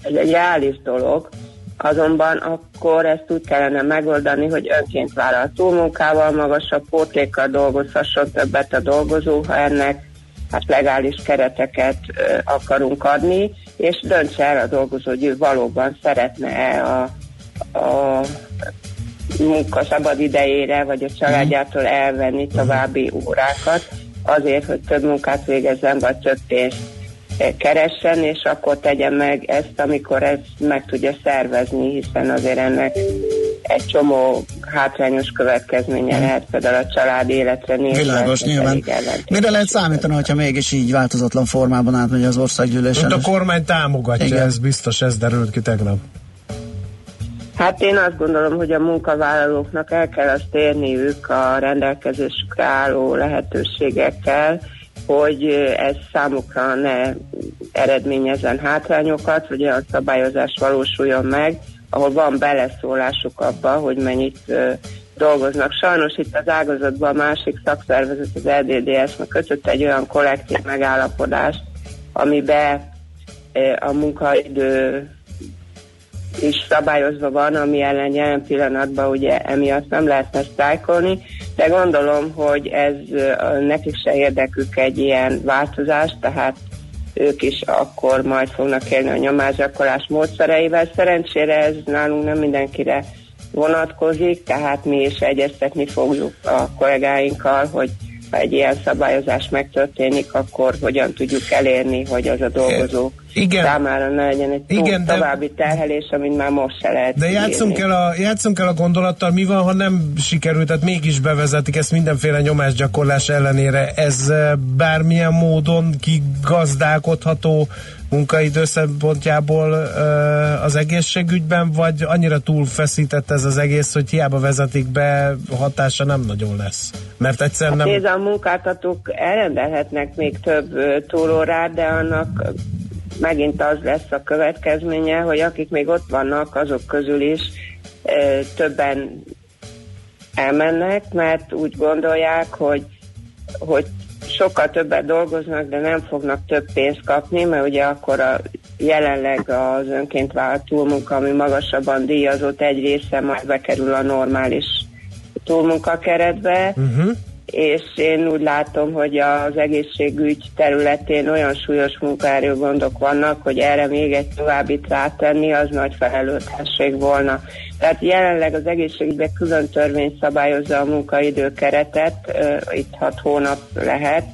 ez egy reális dolog, azonban akkor ezt úgy kellene megoldani, hogy önként vállal túlmunkával, magasabb pótlékkal dolgozhasson többet a dolgozó, ha ennek hát legális kereteket ö, akarunk adni, és döntse el a dolgozó, hogy ő valóban szeretne-e a, a munka szabad idejére, vagy a családjától elvenni további órákat, azért, hogy több munkát végezzen, vagy több pénzt keressen, és akkor tegye meg ezt, amikor ezt meg tudja szervezni, hiszen azért ennek egy csomó hátrányos következménye hmm. lehet például a család életre nézve. Világos, nyilván. Mire lehet számítani, hogyha mégis így változatlan formában átmegy az országgyűlésen? a kormány támogatja, Igen. ez biztos, ez derült ki tegnap. Hát én azt gondolom, hogy a munkavállalóknak el kell azt érniük a rendelkezésükre álló lehetőségekkel, hogy ez számukra ne eredményezen hátrányokat, vagy olyan szabályozás valósuljon meg, ahol van beleszólásuk abba, hogy mennyit dolgoznak. Sajnos itt az ágazatban a másik szakszervezet, az LDDS-nek kötött egy olyan kollektív megállapodást, amiben a munkaidő is szabályozva van, ami ellen jelen pillanatban ugye emiatt nem lehetne sztrájkolni, de gondolom, hogy ez nekik se érdekük egy ilyen változás, tehát ők is akkor majd fognak élni a nyomásgyakorlás módszereivel. Szerencsére ez nálunk nem mindenkire vonatkozik, tehát mi is egyeztetni fogjuk a kollégáinkkal, hogy ha egy ilyen szabályozás megtörténik, akkor hogyan tudjuk elérni, hogy az a dolgozók Igen. számára ne legyen egy Igen, de- további terhelés, amit már most se lehet De játszunk el, a, játszunk el a gondolattal, mi van, ha nem sikerült, tehát mégis bevezetik ezt mindenféle nyomásgyakorlás ellenére. Ez bármilyen módon kigazdálkodható munkaidő szempontjából az egészségügyben, vagy annyira túlfeszített ez az egész, hogy hiába vezetik be, hatása nem nagyon lesz. Mert egyszerűen Hát nem... nézd, a munkáltatók elrendelhetnek még több túlórát, de annak megint az lesz a következménye, hogy akik még ott vannak, azok közül is ö, többen elmennek, mert úgy gondolják, hogy, hogy sokkal többet dolgoznak, de nem fognak több pénzt kapni, mert ugye akkor a, jelenleg az önként vállalt túlmunka, ami magasabban díjazott, egy része majd bekerül a normális túlmunkakeretbe, Uh-huh. És én úgy látom, hogy az egészségügy területén olyan súlyos munkaerő vannak, hogy erre még egy továbbit rátenni, az nagy felelőtlenség volna. Tehát jelenleg az egészségügyben külön törvény szabályozza a munkaidő keretet, itt hat hónap lehet,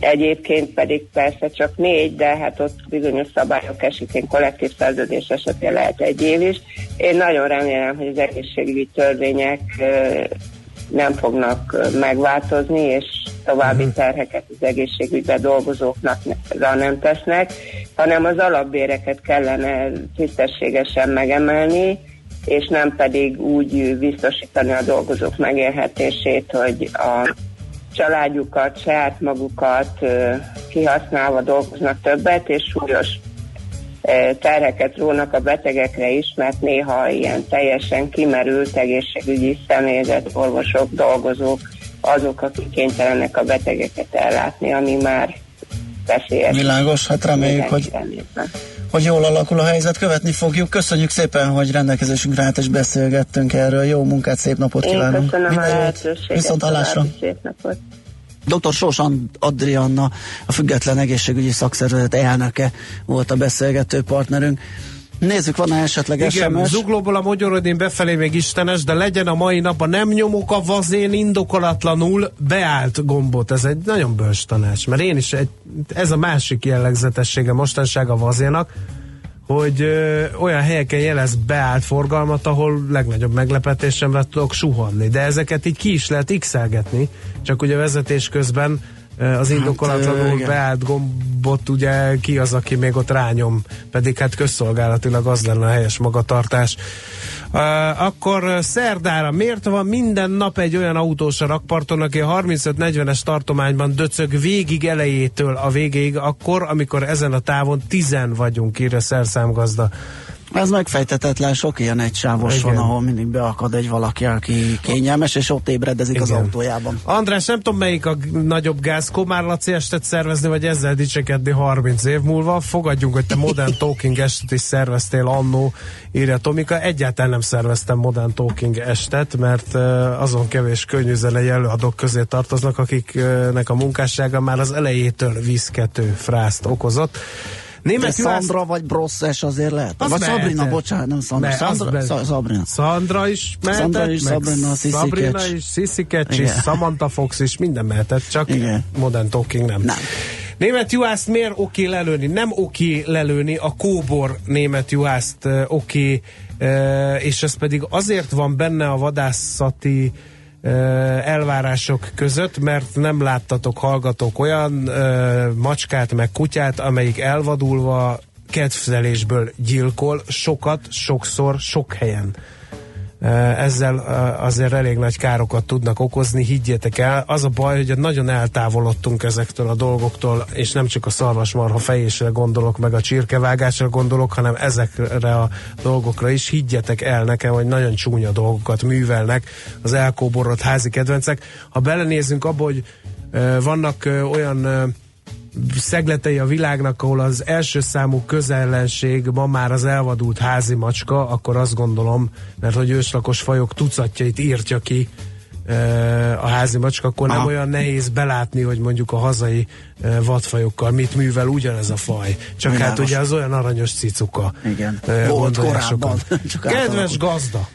Egyébként pedig persze csak négy, de hát ott bizonyos szabályok esetén kollektív szerződés esetén lehet egy év is. Én nagyon remélem, hogy az egészségügyi törvények nem fognak megváltozni, és további terheket az egészségügyben dolgozóknak ne- nem tesznek, hanem az alapbéreket kellene tisztességesen megemelni, és nem pedig úgy biztosítani a dolgozók megélhetését, hogy a családjukat, saját magukat kihasználva dolgoznak többet, és súlyos terheket rónak a betegekre is, mert néha ilyen teljesen kimerült egészségügyi személyzet, orvosok, dolgozók, azok, akik kénytelenek a betegeket ellátni, ami már veszélyes. Világos, hát reméljük, hogy, hogy jól alakul a helyzet, követni fogjuk. Köszönjük szépen, hogy rendelkezésünkre állt és beszélgettünk erről. Jó munkát, szép napot Én kívánunk. köszönöm a Minden jót. lehetőséget, Viszont hallásra. szép napot. Dr. Sós Adrianna, a Független Egészségügyi Szakszervezet elnöke volt a beszélgető partnerünk. Nézzük, van-e esetleg Igen, SMS? zuglóból a Magyarodén befelé még istenes, de legyen a mai napban nem nyomok a vazén indokolatlanul beállt gombot. Ez egy nagyon bölcs tanács, mert én is, egy, ez a másik jellegzetessége mostanság a vazénak, hogy ö, olyan helyeken jelez beállt forgalmat, ahol legnagyobb meglepetésemre tudok suhanni. De ezeket így ki is lehet x csak ugye vezetés közben az indokolatlanul Hát, beállt gombot ugye ki az, aki még ott rányom, pedig hát közszolgálatilag az lenne a helyes magatartás. Uh, akkor uh, szerdára miért van minden nap egy olyan autós a rakparton, aki a 35-40-es tartományban döcög végig elejétől a végéig, akkor, amikor ezen a távon tizen vagyunk, írja szerszámgazda. Ez megfejtetetlen, sok ilyen egysávos van, ahol mindig beakad egy valaki, aki kényelmes, és ott ébredezik az Igen. autójában. András, nem tudom melyik a nagyobb gáz, Komár Laci estet szervezni, vagy ezzel dicsekedni 30 év múlva. Fogadjunk, hogy te Modern Talking estet is szerveztél annó, írja Tomika. Egyáltalán nem szerveztem Modern Talking estet, mert uh, azon kevés könnyűzenei előadók közé tartoznak, akiknek a munkássága már az elejétől vízkető frászt okozott. De Német Juhász- Szandra vagy Brosszes azért lehet? Az vagy mehetett. Sabrina, bocsánat, nem Szandra. Ne, Szandra, Sa- Sabrina. Szandra is mehetett, Szandra is, meg Sabrina, Sissy Sabrina Catch. is, Sissy Igen. Samantha Fox is, minden mehetett, csak Igen. Modern Talking nem. Nem. Német juhászt miért oké lelőni? Nem oké lelőni, a kóbor német juhászt uh, oké, és ez pedig azért van benne a vadászati uh, elvárások között, mert nem láttatok, hallgatók olyan uh, macskát, meg kutyát, amelyik elvadulva kedvzelésből gyilkol sokat, sokszor, sok helyen. Ezzel azért elég nagy károkat tudnak okozni, higgyétek el. Az a baj, hogy nagyon eltávolodtunk ezektől a dolgoktól, és nem csak a szarvasmarha fejésre gondolok, meg a csirkevágásra gondolok, hanem ezekre a dolgokra is. Higgyetek el nekem, hogy nagyon csúnya dolgokat művelnek az elkóborolt házi kedvencek. Ha belenézünk abba, hogy vannak olyan szegletei a világnak, ahol az első számú közellenség ma már az elvadult házi macska, akkor azt gondolom, mert hogy őslakos fajok tucatjait írtja ki a házi macska, akkor nem Aha. olyan nehéz belátni, hogy mondjuk a hazai vadfajokkal mit művel ugyanez a faj. Csak hát Világos. ugye az olyan aranyos cicuka. Igen. Volt korábban. Kedves gazda!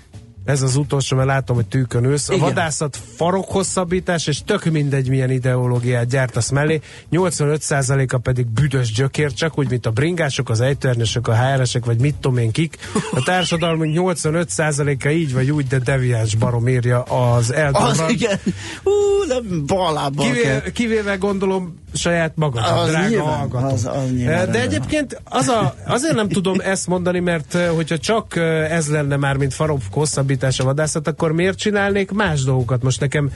Ez az utolsó, mert látom, hogy tűkön ülsz. A Igen. vadászat farokhosszabbítás, és tök mindegy, milyen ideológiát gyártasz mellé. 85%-a pedig büdös gyökér, csak úgy, mint a bringások, az ejtőernyősök, a HR-esek, vagy mit tudom én kik. A társadalmunk 85%-a így vagy úgy, de deviáns barom írja az Az Eldorban. igen. Hú, nem balábbal kell. Kivéve, kivéve gondolom saját magad, Az drága nyilván, hallgató. az- az nyilván De egyébként az a, azért nem tudom ezt mondani, mert eh, hogyha csak eh, ez lenne már, mint farok hosszabbítás a vadászat, akkor miért csinálnék más dolgokat? Most nekem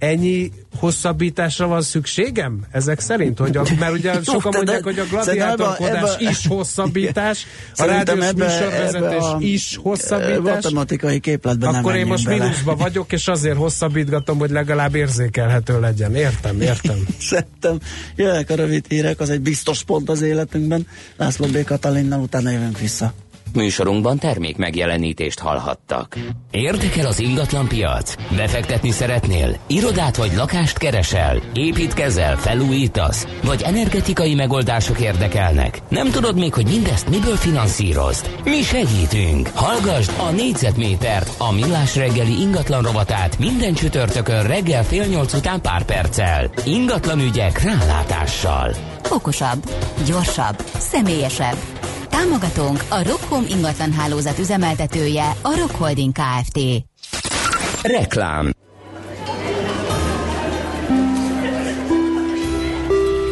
ennyi hosszabbításra van szükségem? Ezek szerint? Hogy a, mert ugye Jó, sokan mondják, hogy a gladiátorkodás ebbe- is hosszabbítás, a rádiós ebbe- műsorvezetés ebbe a, is ö, hosszabbítás. Matematikai képletben Akkor én most bele. mínuszba vagyok, és azért hosszabbítgatom, hogy legalább érzékelhető legyen. Értem, értem. Szerintem jöjjek a rövid hírek, az egy biztos pont az életünkben. László B. Katalinnal utána jövünk vissza. Műsorunkban termék megjelenítést hallhattak. Érdekel az ingatlan piac? Befektetni szeretnél? Irodát vagy lakást keresel? Építkezel, felújítasz? Vagy energetikai megoldások érdekelnek? Nem tudod még, hogy mindezt miből finanszírozd? Mi segítünk! Hallgasd a négyzetmétert, a millás reggeli ingatlan rovatát minden csütörtökön reggel fél nyolc után pár perccel. Ingatlan ügyek rálátással. Okosabb, gyorsabb, személyesebb. Támogatónk a Rockholm ingatlan hálózat üzemeltetője, a Rock Holding Kft. Reklám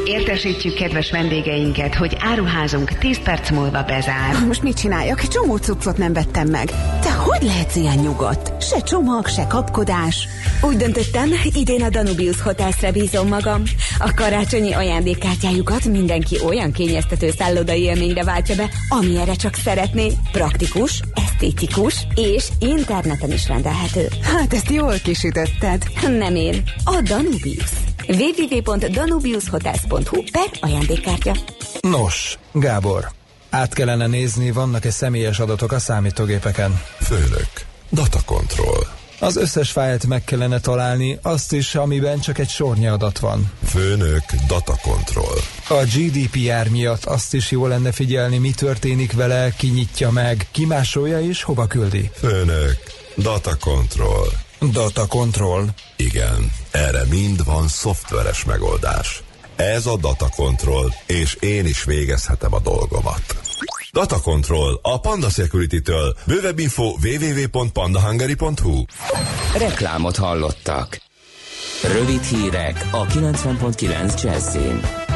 Értesítjük kedves vendégeinket, hogy áruházunk 10 perc múlva bezár. Most mit csináljak? Egy csomó cuccot nem vettem meg. Te hogy lehetsz ilyen nyugodt? Se csomag, se kapkodás. Úgy döntöttem, idén a Danubius Hotelsre bízom magam. A karácsonyi ajándékkártyájukat mindenki olyan kényeztető szállodai élményre váltja be, amilyenre csak szeretné. Praktikus, esztétikus és interneten is rendelhető. Hát ezt jól kisütötted. Nem én, a Danubius. www.danubiushotels.hu per ajándékkártya. Nos, Gábor, át kellene nézni, vannak-e személyes adatok a számítógépeken. Főnök. Data control. Az összes fájlt meg kellene találni, azt is, amiben csak egy sornyi adat van. Főnök. Data control. A GDPR miatt azt is jó lenne figyelni, mi történik vele, ki nyitja meg, ki másolja és hova küldi. Főnök. Data control. Data control. Igen, erre mind van szoftveres megoldás. Ez a Data Control, és én is végezhetem a dolgomat. Data Control a Panda Security-től. Bővebb info www.pandahungary.hu Reklámot hallottak. Rövid hírek a 90.9 Jazzin.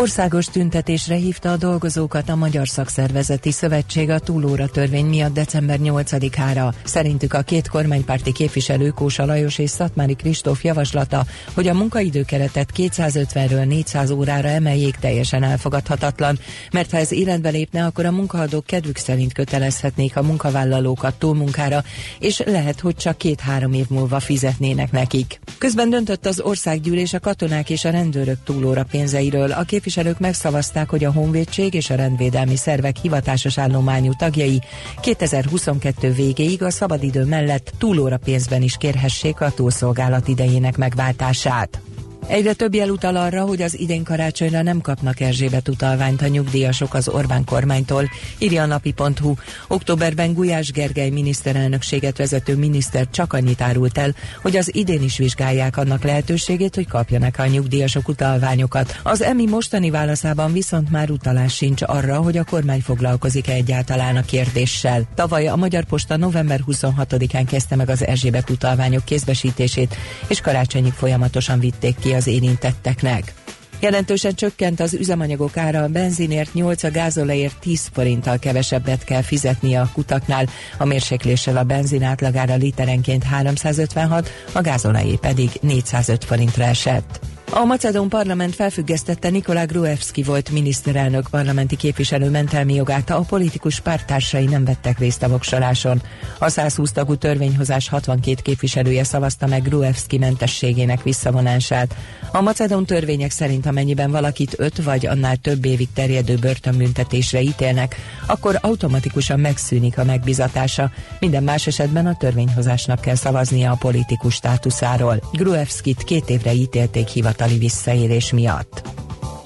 Országos tüntetésre hívta a dolgozókat a Magyar Szakszervezeti Szövetség a túlóra törvény miatt december 8-ára. Szerintük a két kormánypárti képviselő Kósa Lajos és Szatmári Kristóf javaslata, hogy a munkaidőkeretet 250-ről 400 órára emeljék teljesen elfogadhatatlan, mert ha ez életbe lépne, akkor a munkaadók kedvük szerint kötelezhetnék a munkavállalókat túlmunkára, és lehet, hogy csak két-három év múlva fizetnének nekik. Közben döntött az országgyűlés a katonák és a rendőrök túlóra pénzeiről. A képviselők megszavazták, hogy a honvédség és a rendvédelmi szervek hivatásos állományú tagjai 2022 végéig a szabadidő mellett túlóra pénzben is kérhessék a túlszolgálat idejének megváltását. Egyre több jel utal arra, hogy az idén karácsonyra nem kapnak Erzsébet utalványt a nyugdíjasok az Orbán kormánytól, írja a napi.hu. Októberben Gulyás Gergely miniszterelnökséget vezető miniszter csak annyit árult el, hogy az idén is vizsgálják annak lehetőségét, hogy kapjanak a nyugdíjasok utalványokat. Az EMI mostani válaszában viszont már utalás sincs arra, hogy a kormány foglalkozik-e egyáltalán a kérdéssel. Tavaly a Magyar Posta november 26-án kezdte meg az Erzsébet utalványok kézbesítését, és karácsonyig folyamatosan vitték ki az érintetteknek. Jelentősen csökkent az üzemanyagok ára, a benzinért 8, a gázolajért 10 forinttal kevesebbet kell fizetnie a kutaknál, a mérsékléssel a benzin átlagára literenként 356, a gázolajé pedig 405 forintra esett. A Macedón parlament felfüggesztette Nikolá Gruevski volt miniszterelnök parlamenti képviselő mentelmi jogát, a politikus pártársai nem vettek részt a voksoláson. A 120 tagú törvényhozás 62 képviselője szavazta meg Gruevski mentességének visszavonását. A macedón törvények szerint amennyiben valakit 5 vagy annál több évig terjedő börtönbüntetésre ítélnek, akkor automatikusan megszűnik a megbizatása. Minden más esetben a törvényhozásnak kell szavaznia a politikus státuszáról. Gruevskit két évre ítélték hivatali visszaélés miatt.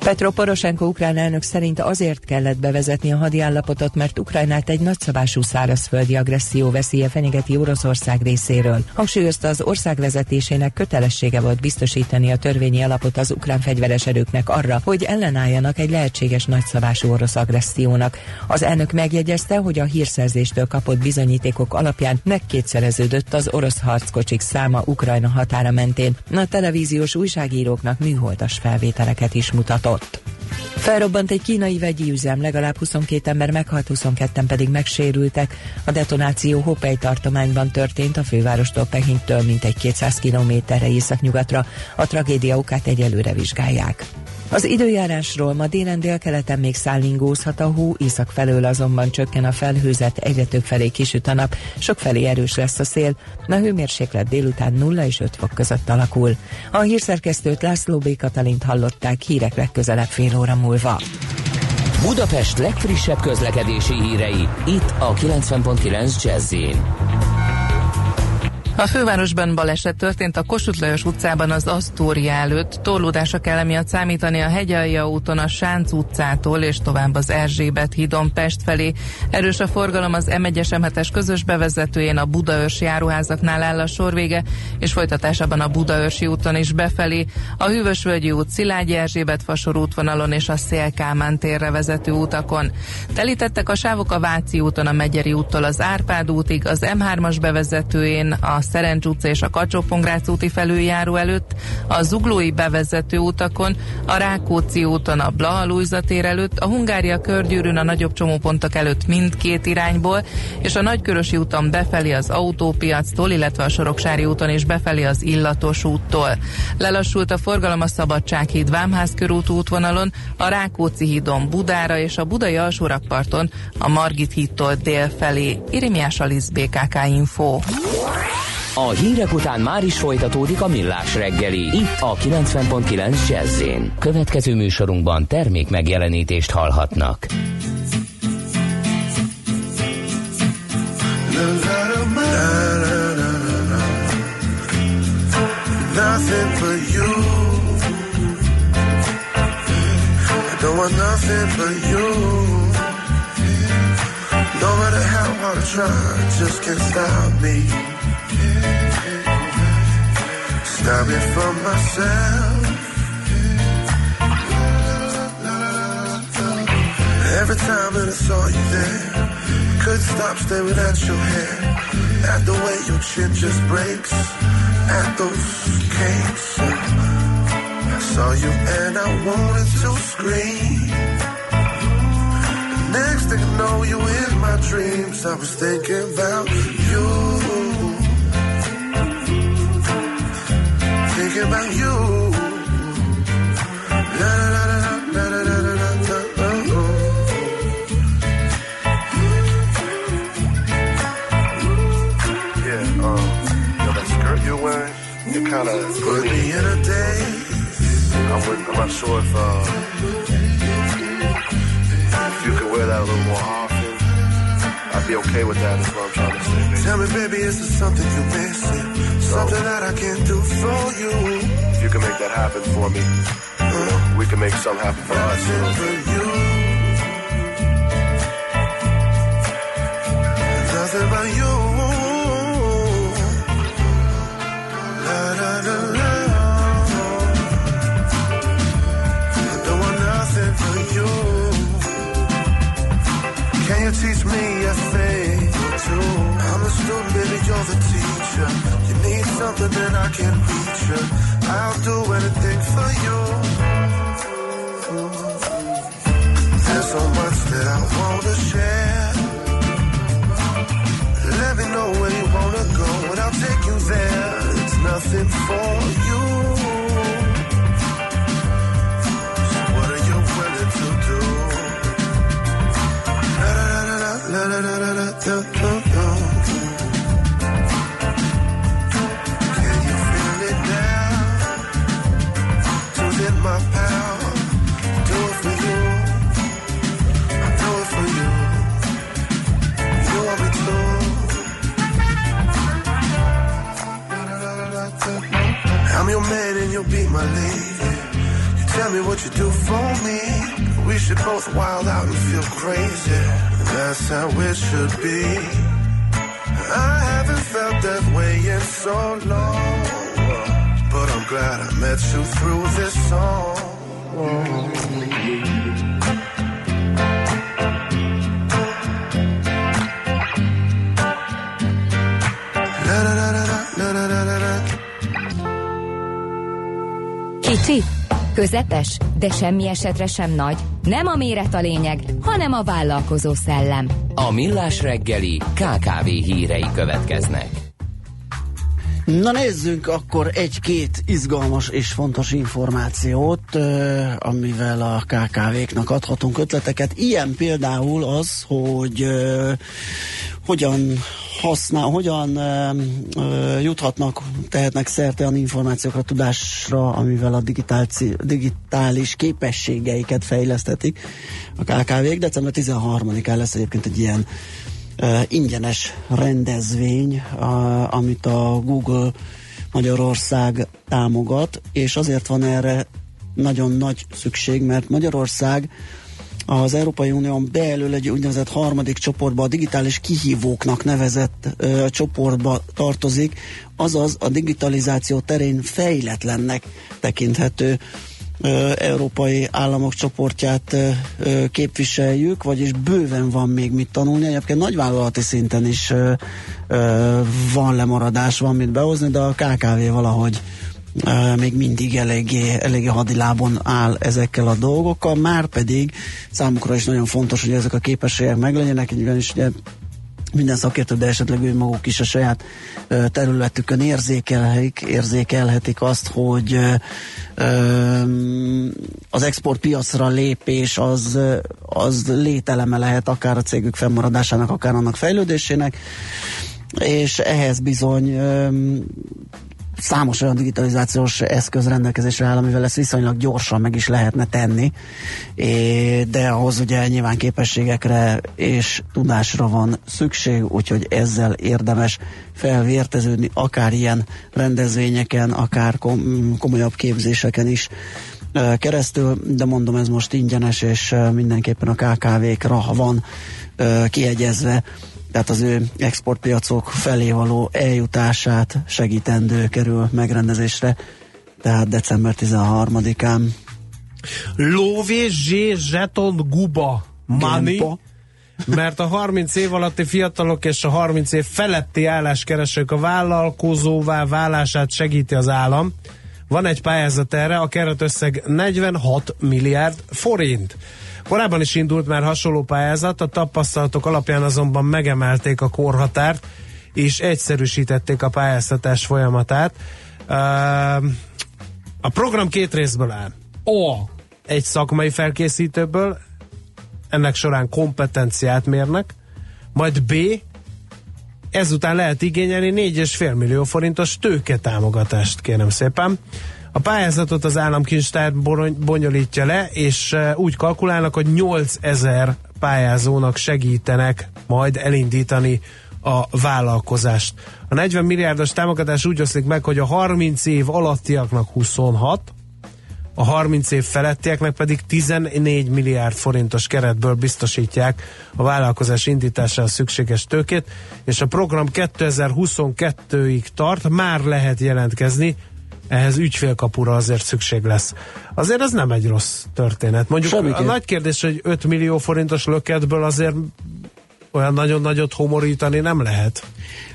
Petro Poroshenko ukrán elnök szerint azért kellett bevezetni a hadiállapotot, mert Ukrajnát egy nagyszabású szárazföldi agresszió veszélye fenyegeti Oroszország részéről. Hangsúlyozta az ország vezetésének kötelessége volt biztosítani a törvényi alapot az ukrán fegyveres erőknek arra, hogy ellenálljanak egy lehetséges nagyszabású orosz agressziónak. Az elnök megjegyezte, hogy a hírszerzéstől kapott bizonyítékok alapján megkétszereződött az orosz harckocsik száma Ukrajna határa mentén. A televíziós újságíróknak műholdas felvételeket is mutatott ott. Felrobbant egy kínai vegyi üzem, legalább 22 ember meghalt, 22-en pedig megsérültek. A detonáció Hopei tartományban történt, a fővárostól Pekingtől mintegy 200 kilométerre északnyugatra. A tragédia okát egyelőre vizsgálják. Az időjárásról ma délen délkeleten még szállingózhat a hó, észak felől azonban csökken a felhőzet, egyre több felé kisüt a nap, sok felé erős lesz a szél, a hőmérséklet délután 0 és 5 fok között alakul. A hírszerkesztőt László B. Katalint hallották hírek legközelebb fél óra múlva. Budapest legfrissebb közlekedési hírei, itt a 90.9 jazz a fővárosban baleset történt a Kossuth Lajos utcában az Asztória előtt. Torlódásra kell emiatt számítani a Hegyalja úton a Sánc utcától és tovább az Erzsébet hídon Pest felé. Erős a forgalom az M1-es közös bevezetőjén a Budaörsi járuházaknál áll a sorvége, és folytatásában a Budaörsi úton is befelé. A Hűvösvölgyi út, Szilágyi Erzsébet fasor útvonalon és a Szélkámán térre vezető utakon. Telítettek a sávok a Váci úton, a Megyeri úttól az Árpád útig, az M3-as bevezetőjén a Szerencs utca és a kacsó úti felüljáró előtt, a Zuglói bevezető utakon, a Rákóczi úton a Blaha Lujza tér előtt, a Hungária körgyűrűn a nagyobb csomópontok előtt mindkét irányból, és a Nagykörösi úton befelé az autópiactól, illetve a Soroksári úton is befelé az Illatos úttól. Lelassult a forgalom a Szabadsághíd Vámház körút útvonalon, a Rákóczi hídon Budára és a Budai alsórakparton a Margit hídtól dél felé. Irimiás Alisz BKK Info. A hírek után már is folytatódik a millás reggeli. Itt a 90.9 jazz Következő műsorunkban termék megjelenítést hallhatnak. Nothing but you. I don't want nothing but you. No matter how hard I try, just can't stop me. Stop it from myself. Every time that I saw you there, couldn't stop staring at your hair. At the way your chin just breaks, at those cakes. I saw you and I wanted to scream. Next thing I know, you in my dreams. I was thinking about you. Thinking about you. La, la, la, la, la, la, la, la, la, Yeah, um, that skirt you're wearing, it kind of put me in a daze. I'm, with, I'm not sure if, uh, if you could wear that a little more. I'd be okay with that, is what I'm trying to say. Baby. Tell me, baby, is there something you're missing? Something that I can do for you. If you can make that happen for me, you know, we can make something happen for us. You know? For you. Nothing but you. Something, then I can reach you. I'll do anything for you. There's so much that I wanna share. Let me know where you wanna go, and I'll take you there. It's nothing for you. So what are you willing to do? La da da you'll be my lady. You Tell me what you do for me. We should both wild out and feel crazy. That's how it should be. I haven't felt that way in so long. But I'm glad I met you through this song. Kicsi, közepes, de semmi esetre sem nagy. Nem a méret a lényeg, hanem a vállalkozó szellem. A Millás reggeli KKV hírei következnek. Na nézzünk akkor egy-két izgalmas és fontos információt, amivel a KKV-knak adhatunk ötleteket. Ilyen például az, hogy hogyan használ, hogyan ö, ö, juthatnak, tehetnek szerte olyan információkra, tudásra, amivel a digitális, képességeiket fejlesztetik a KKV-k. December 13-án lesz egyébként egy ilyen uh, ingyenes rendezvény, uh, amit a Google Magyarország támogat, és azért van erre nagyon nagy szükség, mert Magyarország az Európai Unión belül egy úgynevezett harmadik csoportba, a digitális kihívóknak nevezett ö, csoportba tartozik, azaz a digitalizáció terén fejletlennek tekinthető ö, európai államok csoportját ö, képviseljük, vagyis bőven van még mit tanulni. Egyébként nagyvállalati szinten is ö, ö, van lemaradás, van mit behozni, de a KKV valahogy még mindig eléggé, eléggé hadilábon áll ezekkel a dolgokkal, már pedig számukra is nagyon fontos, hogy ezek a képességek meglegyenek, ugyanis ugye minden szakértő, de esetleg ő maguk is a saját területükön érzékelhetik, érzékelhetik azt, hogy az exportpiacra lépés az, az lételeme lehet akár a cégük fennmaradásának, akár annak fejlődésének, és ehhez bizony számos olyan digitalizációs eszköz rendelkezésre áll, amivel ezt viszonylag gyorsan meg is lehetne tenni, de ahhoz ugye nyilván képességekre és tudásra van szükség, úgyhogy ezzel érdemes felvérteződni, akár ilyen rendezvényeken, akár kom- komolyabb képzéseken is keresztül, de mondom, ez most ingyenes, és mindenképpen a KKV-kra van kiegyezve tehát az ő exportpiacok felé való eljutását segítendő kerül megrendezésre, tehát december 13-án. Lóvé Zseton Guba Gempa. mert a 30 év alatti fiatalok és a 30 év feletti álláskeresők a vállalkozóvá válását segíti az állam. Van egy pályázat erre, a keretösszeg 46 milliárd forint. Korábban is indult már hasonló pályázat, a tapasztalatok alapján azonban megemelték a korhatárt, és egyszerűsítették a pályáztatás folyamatát. A program két részből áll. A. Egy szakmai felkészítőből, ennek során kompetenciát mérnek, majd B. Ezután lehet igényelni 4,5 millió forintos tőketámogatást, kérem szépen. A pályázatot az államkincstár bonyolítja le, és úgy kalkulálnak, hogy 8000 pályázónak segítenek majd elindítani a vállalkozást. A 40 milliárdos támogatás úgy oszlik meg, hogy a 30 év alattiaknak 26, a 30 év felettieknek pedig 14 milliárd forintos keretből biztosítják a vállalkozás indítására szükséges tőkét, és a program 2022-ig tart, már lehet jelentkezni ehhez ügyfélkapura azért szükség lesz. Azért ez nem egy rossz történet. Mondjuk Semmiképp. a nagy kérdés, hogy 5 millió forintos löketből azért olyan nagyon nagyot homorítani nem lehet.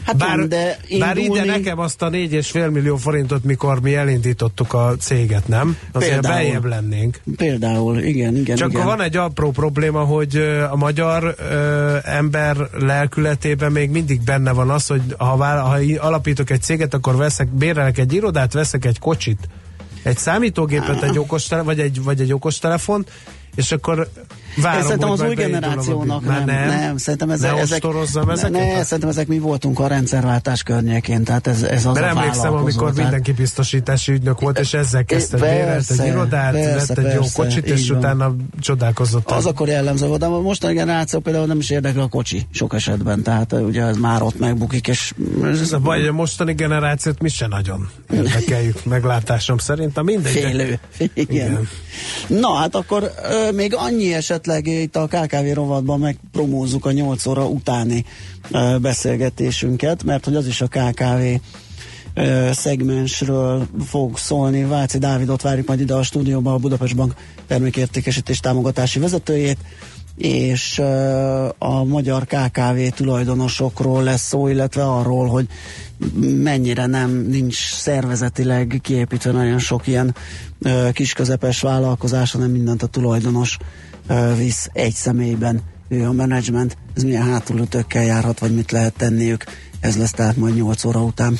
Hát bár, nem, de bár indulni... ide nekem azt a 4,5 millió forintot, mikor mi elindítottuk a céget, nem? Azért Például. beljebb lennék. Például, igen, igen. Csak igen. van egy apró probléma, hogy a magyar ö, ember lelkületében még mindig benne van az, hogy ha, vál, ha alapítok egy céget, akkor veszek, bérelek egy irodát, veszek egy kocsit, egy számítógépet, egy okostelefon, vagy egy, vagy egy okostelefont, és akkor várom, szerintem az új generációnak nem, nem, nem, szerintem ezek, ne ezek, ezeket? ne, szerintem ezek mi voltunk a rendszerváltás környékén, tehát ez, ez az Mert a emlékszem, amikor tehát- mindenki biztosítási ügynök volt, és ezzel kezdte, bérelt egy irodát, vett egy jó kocsit, és utána csodálkozott. Az akkor jellemző volt, de a mostani generáció például nem is érdekel a kocsi sok esetben, tehát ugye ez már ott megbukik, és Ez a baj, a mostani generációt mi se nagyon érdekeljük meglátásom szerint. A mindegy. de- Félő. Igen. Igen. Na hát akkor ö, még annyi esetleg itt a KKV rovatban megpromózzuk a 8 óra utáni beszélgetésünket, mert hogy az is a KKV szegmensről fog szólni. Váci Dávidot várjuk majd ide a stúdióba, a Budapest Bank termékértékesítés támogatási vezetőjét, és a magyar KKV tulajdonosokról lesz szó, illetve arról, hogy mennyire nem nincs szervezetileg kiépítve nagyon sok ilyen kisközepes vállalkozás, hanem mindent a tulajdonos visz egy személyben. Ő a menedzsment, ez milyen hátulütőkkel járhat, vagy mit lehet tenniük. Ez lesz tehát majd 8 óra után.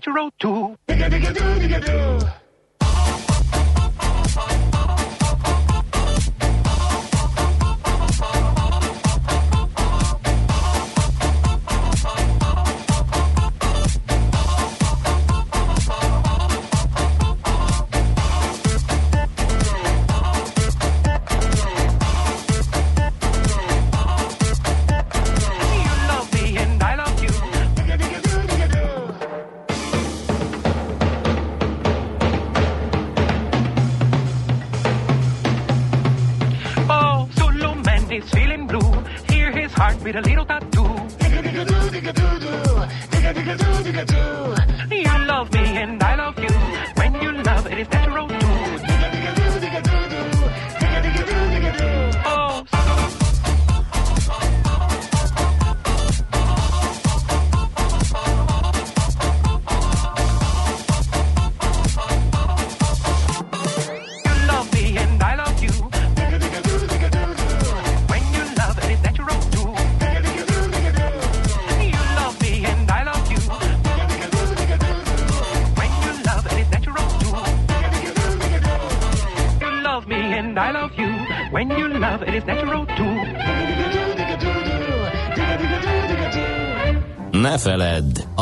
try to. with a little tattoo. Digga digga doo digga doo doo. Digga digga doo digga doo.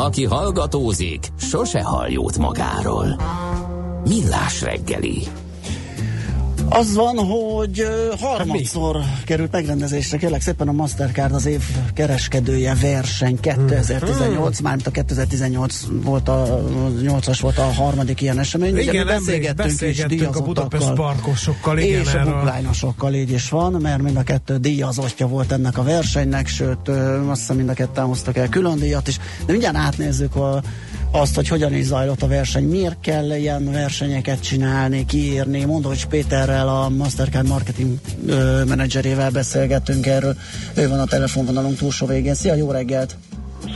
Aki hallgatózik, sose hall jót magáról. Millás reggeli. Az van, hogy ö, harmadszor került megrendezésre, kérlek szépen a Mastercard az év kereskedője verseny 2018, mármint a 2018 volt a 8-as volt a harmadik ilyen esemény. Ugye Igen, mi emlék, beszélgettünk a Budapest parkosokkal, igen, és a erről. bookline-osokkal így is van, mert mind a kettő díjazottja volt ennek a versenynek, sőt azt hiszem mind a ketten hoztak el külön díjat is, de mindjárt átnézzük a azt, hogy hogyan is zajlott a verseny, miért kell ilyen versenyeket csinálni, kiírni. Mondovics Péterrel, a Mastercard marketing ö, menedzserével beszélgettünk erről. Ő van a telefonvonalunk túlsó végén. Szia, jó reggelt!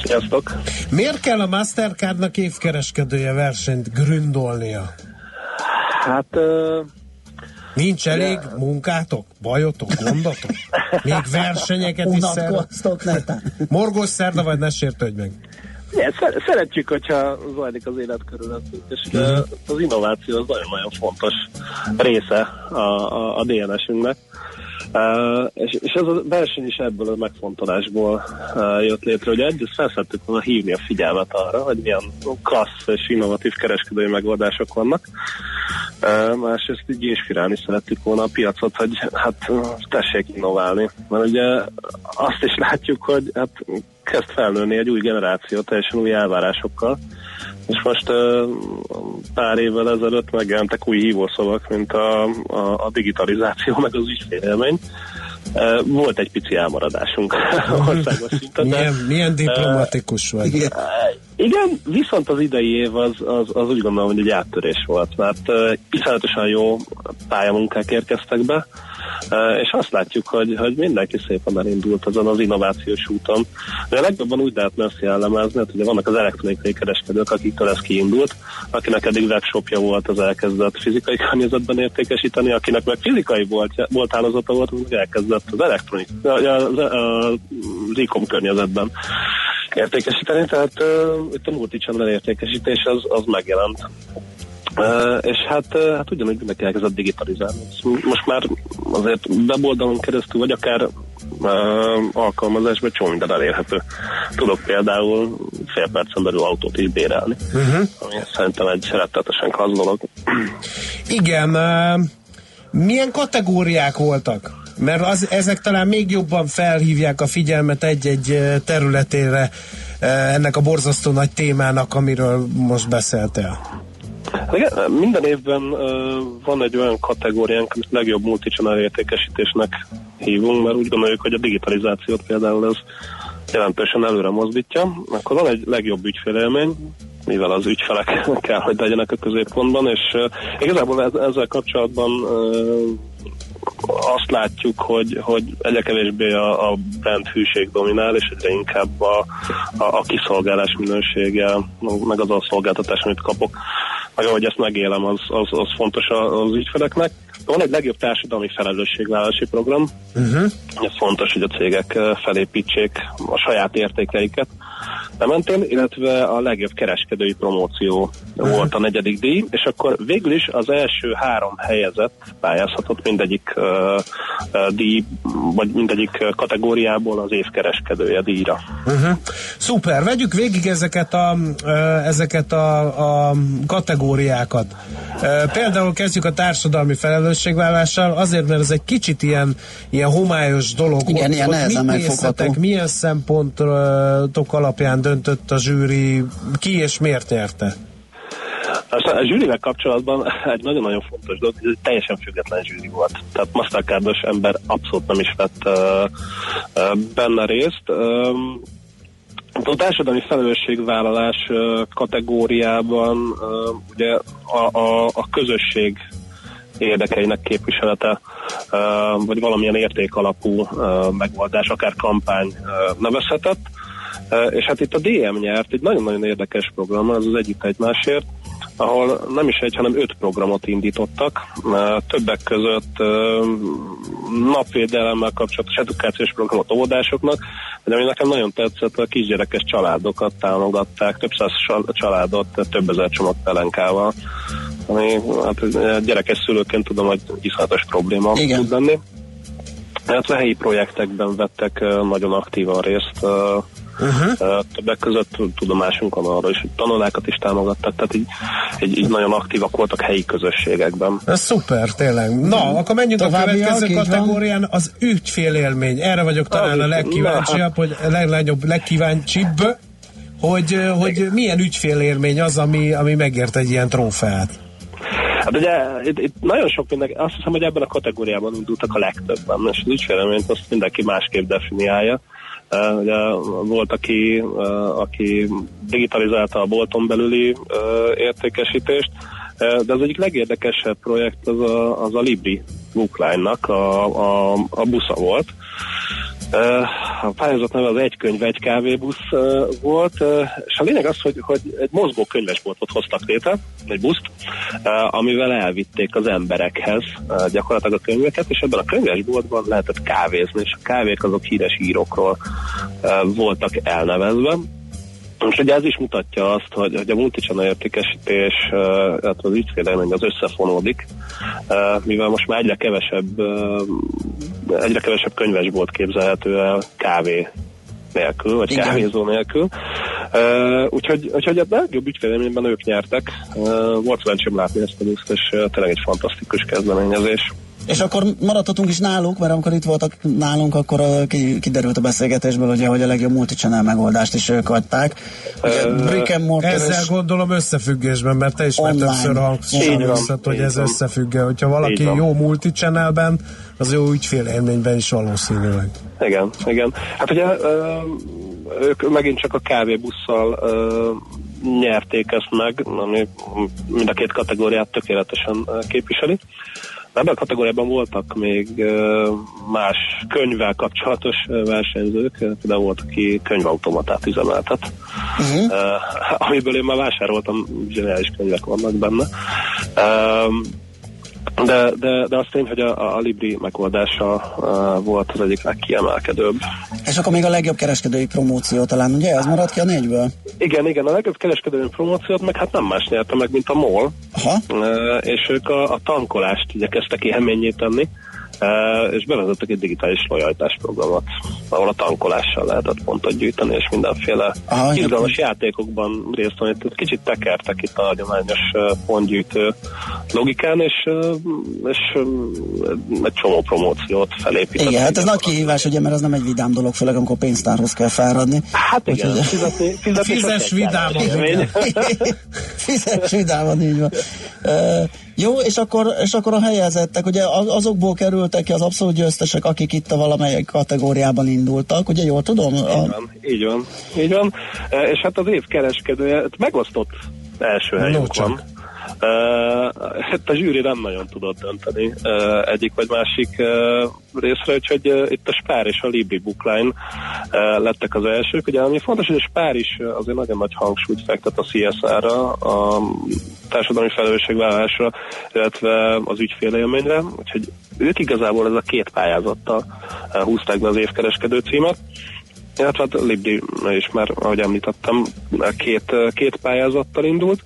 Sziasztok! Miért kell a Mastercardnak évkereskedője versenyt gründolnia? Hát ö, Nincs elég munkátok, bajotok, gondotok? Még versenyeket is szerveztek? Morgos szerda, vagy ne sértődj meg? Igen, szer- szeretjük, hogyha zajlik az élet körülöttünk, és az innováció az nagyon-nagyon fontos része a, a, a DNS-ünknek. Uh, és, és ez a verseny is ebből a megfontolásból uh, jött létre, hogy egyrészt felszerettük volna hívni a figyelmet arra, hogy milyen klassz és innovatív kereskedői megoldások vannak. Másrészt így inspirálni szerettük volna a piacot, hogy hát tessék innoválni. Mert ugye azt is látjuk, hogy hát kezd felnőni egy új generáció, teljesen új elvárásokkal. És most pár évvel ezelőtt megjelentek új hívószavak, mint a, a, a digitalizáció, meg az ügyfélélmény. Volt egy pici elmaradásunk országos szinten. Milyen, milyen diplomatikus vagy. Uh, igen, viszont az idei év az, az, az úgy gondolom, hogy egy áttörés volt, mert uh, iszonyatosan jó pályamunkák érkeztek be, uh, és azt látjuk, hogy, hogy mindenki szépen elindult azon az innovációs úton. De legjobban úgy lehetne ezt jellemezni, hogy ugye vannak az elektronikai kereskedők, akiktől ez kiindult, akinek eddig webshopja volt, az elkezdett fizikai környezetben értékesíteni, akinek meg fizikai volt, volt hálózata volt, az elkezdett az elektronik, az, az, az e-com környezetben értékesíteni, tehát uh, itt a multichannel értékesítés az, az megjelent. Uh, és hát, uh, hát ugyanúgy mindenki elkezdett digitalizálni. Most már azért weboldalon keresztül, vagy akár uh, alkalmazásban csomó minden elérhető. Tudok például fél percen belül autót így bérelni, Uh-huh. ami szerintem egy rettetesen klassz dolog. Igen, uh, milyen kategóriák voltak? Mert az, ezek talán még jobban felhívják a figyelmet egy-egy területére ennek a borzasztó nagy témának, amiről most beszéltél. Igen, minden évben van egy olyan kategóriánk, amit legjobb multichannel értékesítésnek hívunk, mert úgy gondoljuk, hogy a digitalizációt például ez jelentősen előre mozdítja. Akkor van egy legjobb ügyfélélmény, mivel az ügyfelek kell, hogy legyenek a középpontban, és igazából ez, ezzel kapcsolatban azt látjuk, hogy, hogy egyre kevésbé a, a brand hűség dominál, és egyre inkább a, a, a kiszolgálás minősége, meg az a szolgáltatás, amit kapok, meg ahogy ezt megélem, az, az, az fontos az ügyfeleknek. Van egy legjobb társadalmi felelősségvállalási program, Uh-huh. ez fontos, hogy a cégek eh, felépítsék a saját értékeiket mentén, illetve a legjobb kereskedői promóció volt a negyedik díj, és akkor végül is az első három helyezett pályázhatott mindegyik uh, uh, díj, vagy mindegyik kategóriából az év kereskedője díjra. Uh-huh. Szuper, vegyük végig ezeket a, ö, ezeket a, a kategóriákat. Ö, Például kezdjük a társadalmi felelősségvállással, azért, mert ez egy kicsit ilyen, ilyen homályos dolog. Igen, ilyen mit nehezen néztetek, megfogható. milyen szempontok alapján döntött a zsűri, ki és miért nyerte? A zsűrivel kapcsolatban egy nagyon-nagyon fontos dolog, hogy ez teljesen független zsűri volt. Tehát Mastercardos ember abszolút nem is vett uh, benne részt. Um, a társadalmi felelősségvállalás uh, kategóriában uh, ugye a, a, a közösség érdekeinek képviselete, vagy valamilyen értékalapú megoldás, akár kampány nevezhetett. És hát itt a DM nyert egy nagyon-nagyon érdekes program, az az Együtt Egymásért, ahol nem is egy, hanem öt programot indítottak. Többek között napvédelemmel kapcsolatos edukációs programot óvodásoknak, de ami nekem nagyon tetszett, a kisgyerekes családokat támogatták, több száz sal- családot több ezer csomag pelenkával, ami hát gyerekes szülőként tudom, hogy iszonyatos probléma Igen. tud lenni. Illetve helyi projektekben vettek nagyon aktívan részt. Uh, uh-huh. Többek között tudomásunk van arra is, hogy tanulákat is támogattak, tehát így, így, így nagyon aktívak voltak helyi közösségekben. Ez szuper, tényleg. Na, akkor menjünk a Továbbiak, következő kategórián, az ügyfélélmény. Erre vagyok talán a Az- legkíváncsiabb, hogy a legnagyobb, legkíváncsibb, hogy, hogy milyen ügyfélélmény az, ami, ami megért egy ilyen trófeát. Hát ugye itt, itt nagyon sok mindenki, azt hiszem, hogy ebben a kategóriában indultak a legtöbben, és az ügyféleményt azt mindenki másképp definiálja. Ugye volt, aki, aki digitalizálta a bolton belüli értékesítést, de az egyik legérdekesebb projekt az a, az a Libri bookline-nak a, a, a busza volt. A pályázat neve az egy könyv, egy kávébusz volt, és a lényeg az, hogy, hogy egy mozgó könyvesboltot hoztak létre, egy buszt, amivel elvitték az emberekhez gyakorlatilag a könyveket, és ebben a könyvesboltban lehetett kávézni, és a kávék azok híres írókról voltak elnevezve. És ugye ez is mutatja azt, hogy, hogy a multichannel értékesítés, illetve az ügyfélélmény az összefonódik, mivel most már egyre kevesebb, egyre kevesebb könyvesbolt képzelhető el kávé nélkül, vagy Igen. kávézó nélkül. Uh, úgyhogy, úgyhogy a legjobb ügyfélélményben ők nyertek. Uh, volt szerencsém látni ezt a buszt, és uh, tényleg egy fantasztikus kezdeményezés. És akkor maradhatunk is náluk, mert amikor itt voltak nálunk, akkor uh, ki, kiderült a beszélgetésből, ugye, hogy a legjobb multichannel megoldást is ők adták. Ugye, brick and mortar Ezzel gondolom összefüggésben, mert te is már többször hangsúlyoztad, hogy ez van. összefügg Hogyha valaki jó multichannelben, az jó ügyfélélményben is valószínűleg. Igen, igen. Hát ugye ö, ők megint csak a kávébusszal ö, nyerték ezt meg, ami mind a két kategóriát tökéletesen képviseli. Ebben a kategóriában voltak még más könyvvel kapcsolatos versenyzők, például volt, aki könyvautomatát üzemeltet, uh-huh. amiből én már vásároltam, zseniális könyvek vannak benne. De, de, de az tény, hogy a, a Libri megoldása uh, volt az egyik legkiemelkedőbb. És akkor még a legjobb kereskedői promóció talán, ugye? Ez maradt ki a négyből? Igen, igen, a legjobb kereskedői promóciót meg hát nem más nyerte meg, mint a MOL. Aha. Uh, és ők a, a tankolást igyekeztek élményé tenni, és bevezettek egy digitális lojalitás programot, ahol a tankolással lehetett pontot gyűjteni, és mindenféle Aha, izgalmas játékokban részt venni. Kicsit tekertek itt a hagyományos pontgyűjtő logikán, és, és egy csomó promóciót felépítettek. Igen, hát ez nagy kihívás, ugye, mert az nem egy vidám dolog, főleg amikor pénztárhoz kell fáradni. Hát igen, Úgyhogy- fizetni, fizetni Fizes vidáman. Fizes vidáman, így van. Jó, és akkor, és akkor a helyezettek, ugye az- azokból kerültek ki az abszolút győztesek, akik itt a valamelyik kategóriában indultak, ugye jól tudom? Így A, van, így van, így van. E, És hát az év kereskedője, hát megosztott első No, helyünk csak. van. Hát a zsűri nem nagyon tudott dönteni egyik vagy másik részre, úgyhogy itt a Spár és a Libri Bookline lettek az elsők. Ugye ami fontos, hogy a Spár is azért nagyon nagy hangsúlyt fektet a CSR-ra, a társadalmi felelősségvállalásra, illetve az ügyfélélményre, úgyhogy ők igazából ez a két pályázattal húzták be az évkereskedő címet. Illetve hát Libri is már, ahogy említettem, két, két pályázattal indult.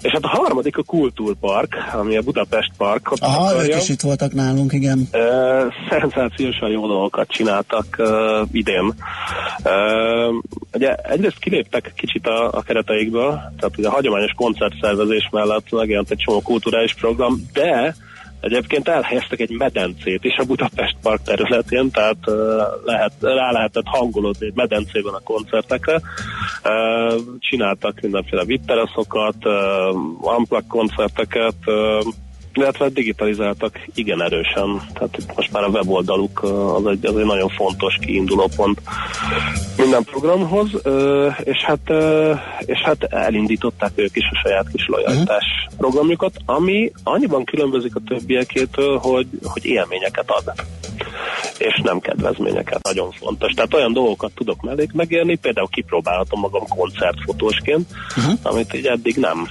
És hát a harmadik a Kultúrpark, ami a Budapest Park. Ott aha, akarja. ők is itt voltak nálunk, igen. Uh, szenzációsan jó dolgokat csináltak uh, idén. Uh, ugye egyrészt kiléptek kicsit a, a kereteikből, tehát ugye a hagyományos koncertszervezés mellett megjelent egy csomó kulturális program, de Egyébként elhelyeztek egy medencét is a Budapest Park területén, tehát lehet, rá lehetett hangolódni egy medencében a koncertekre. Csináltak mindenféle vitteraszokat, uh, unplug koncerteket, illetve digitalizáltak igen erősen. Tehát most már a weboldaluk az egy, az egy nagyon fontos kiinduló pont minden programhoz, és hát, és hát elindították ők is a saját kis lojalitás programjukat, ami annyiban különbözik a többiekétől, hogy, hogy élményeket ad és nem kedvezményeket, nagyon fontos. Tehát olyan dolgokat tudok mellék megérni, például kipróbálhatom magam koncertfotósként, uh-huh. amit így eddig nem.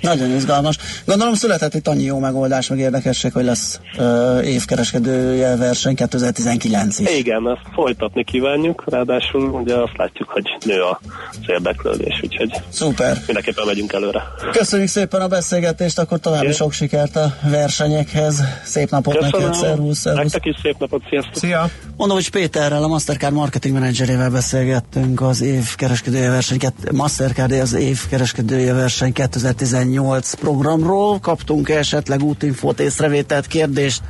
Nagyon izgalmas. Gondolom született itt annyi jó megoldás, meg érdekesség, hogy lesz uh, évkereskedője verseny 2019-ig. Igen, ezt folytatni kívánjuk, ráadásul ugye azt látjuk, hogy nő az érdeklődés, úgyhogy Szuper. mindenképpen megyünk előre. Köszönjük szépen a beszélgetést, akkor további sok sikert a versenyekhez. Szép napot neked, szervusz, szervusz. Nektek is szép napot, sziasztok! Szia! Mondom, hogy Péterrel, a Mastercard marketing menedzserével beszélgettünk az év kereskedője verseny, Mastercard az év kereskedője verseny 2018 programról. Kaptunk esetleg útinfót, észrevételt, kérdést,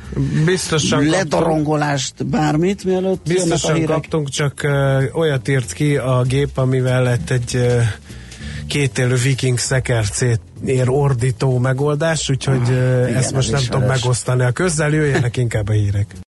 Biztosan kaptunk. ledarongolást, bármit, mielőtt Biztosan kaptunk, csak uh, olyat írt ki a gép, amivel lett egy uh, kétélő viking szekercét ér ordító megoldás, úgyhogy uh, ezt most nem tudom ismeres. megosztani a közzel, jöjjenek inkább a hírek.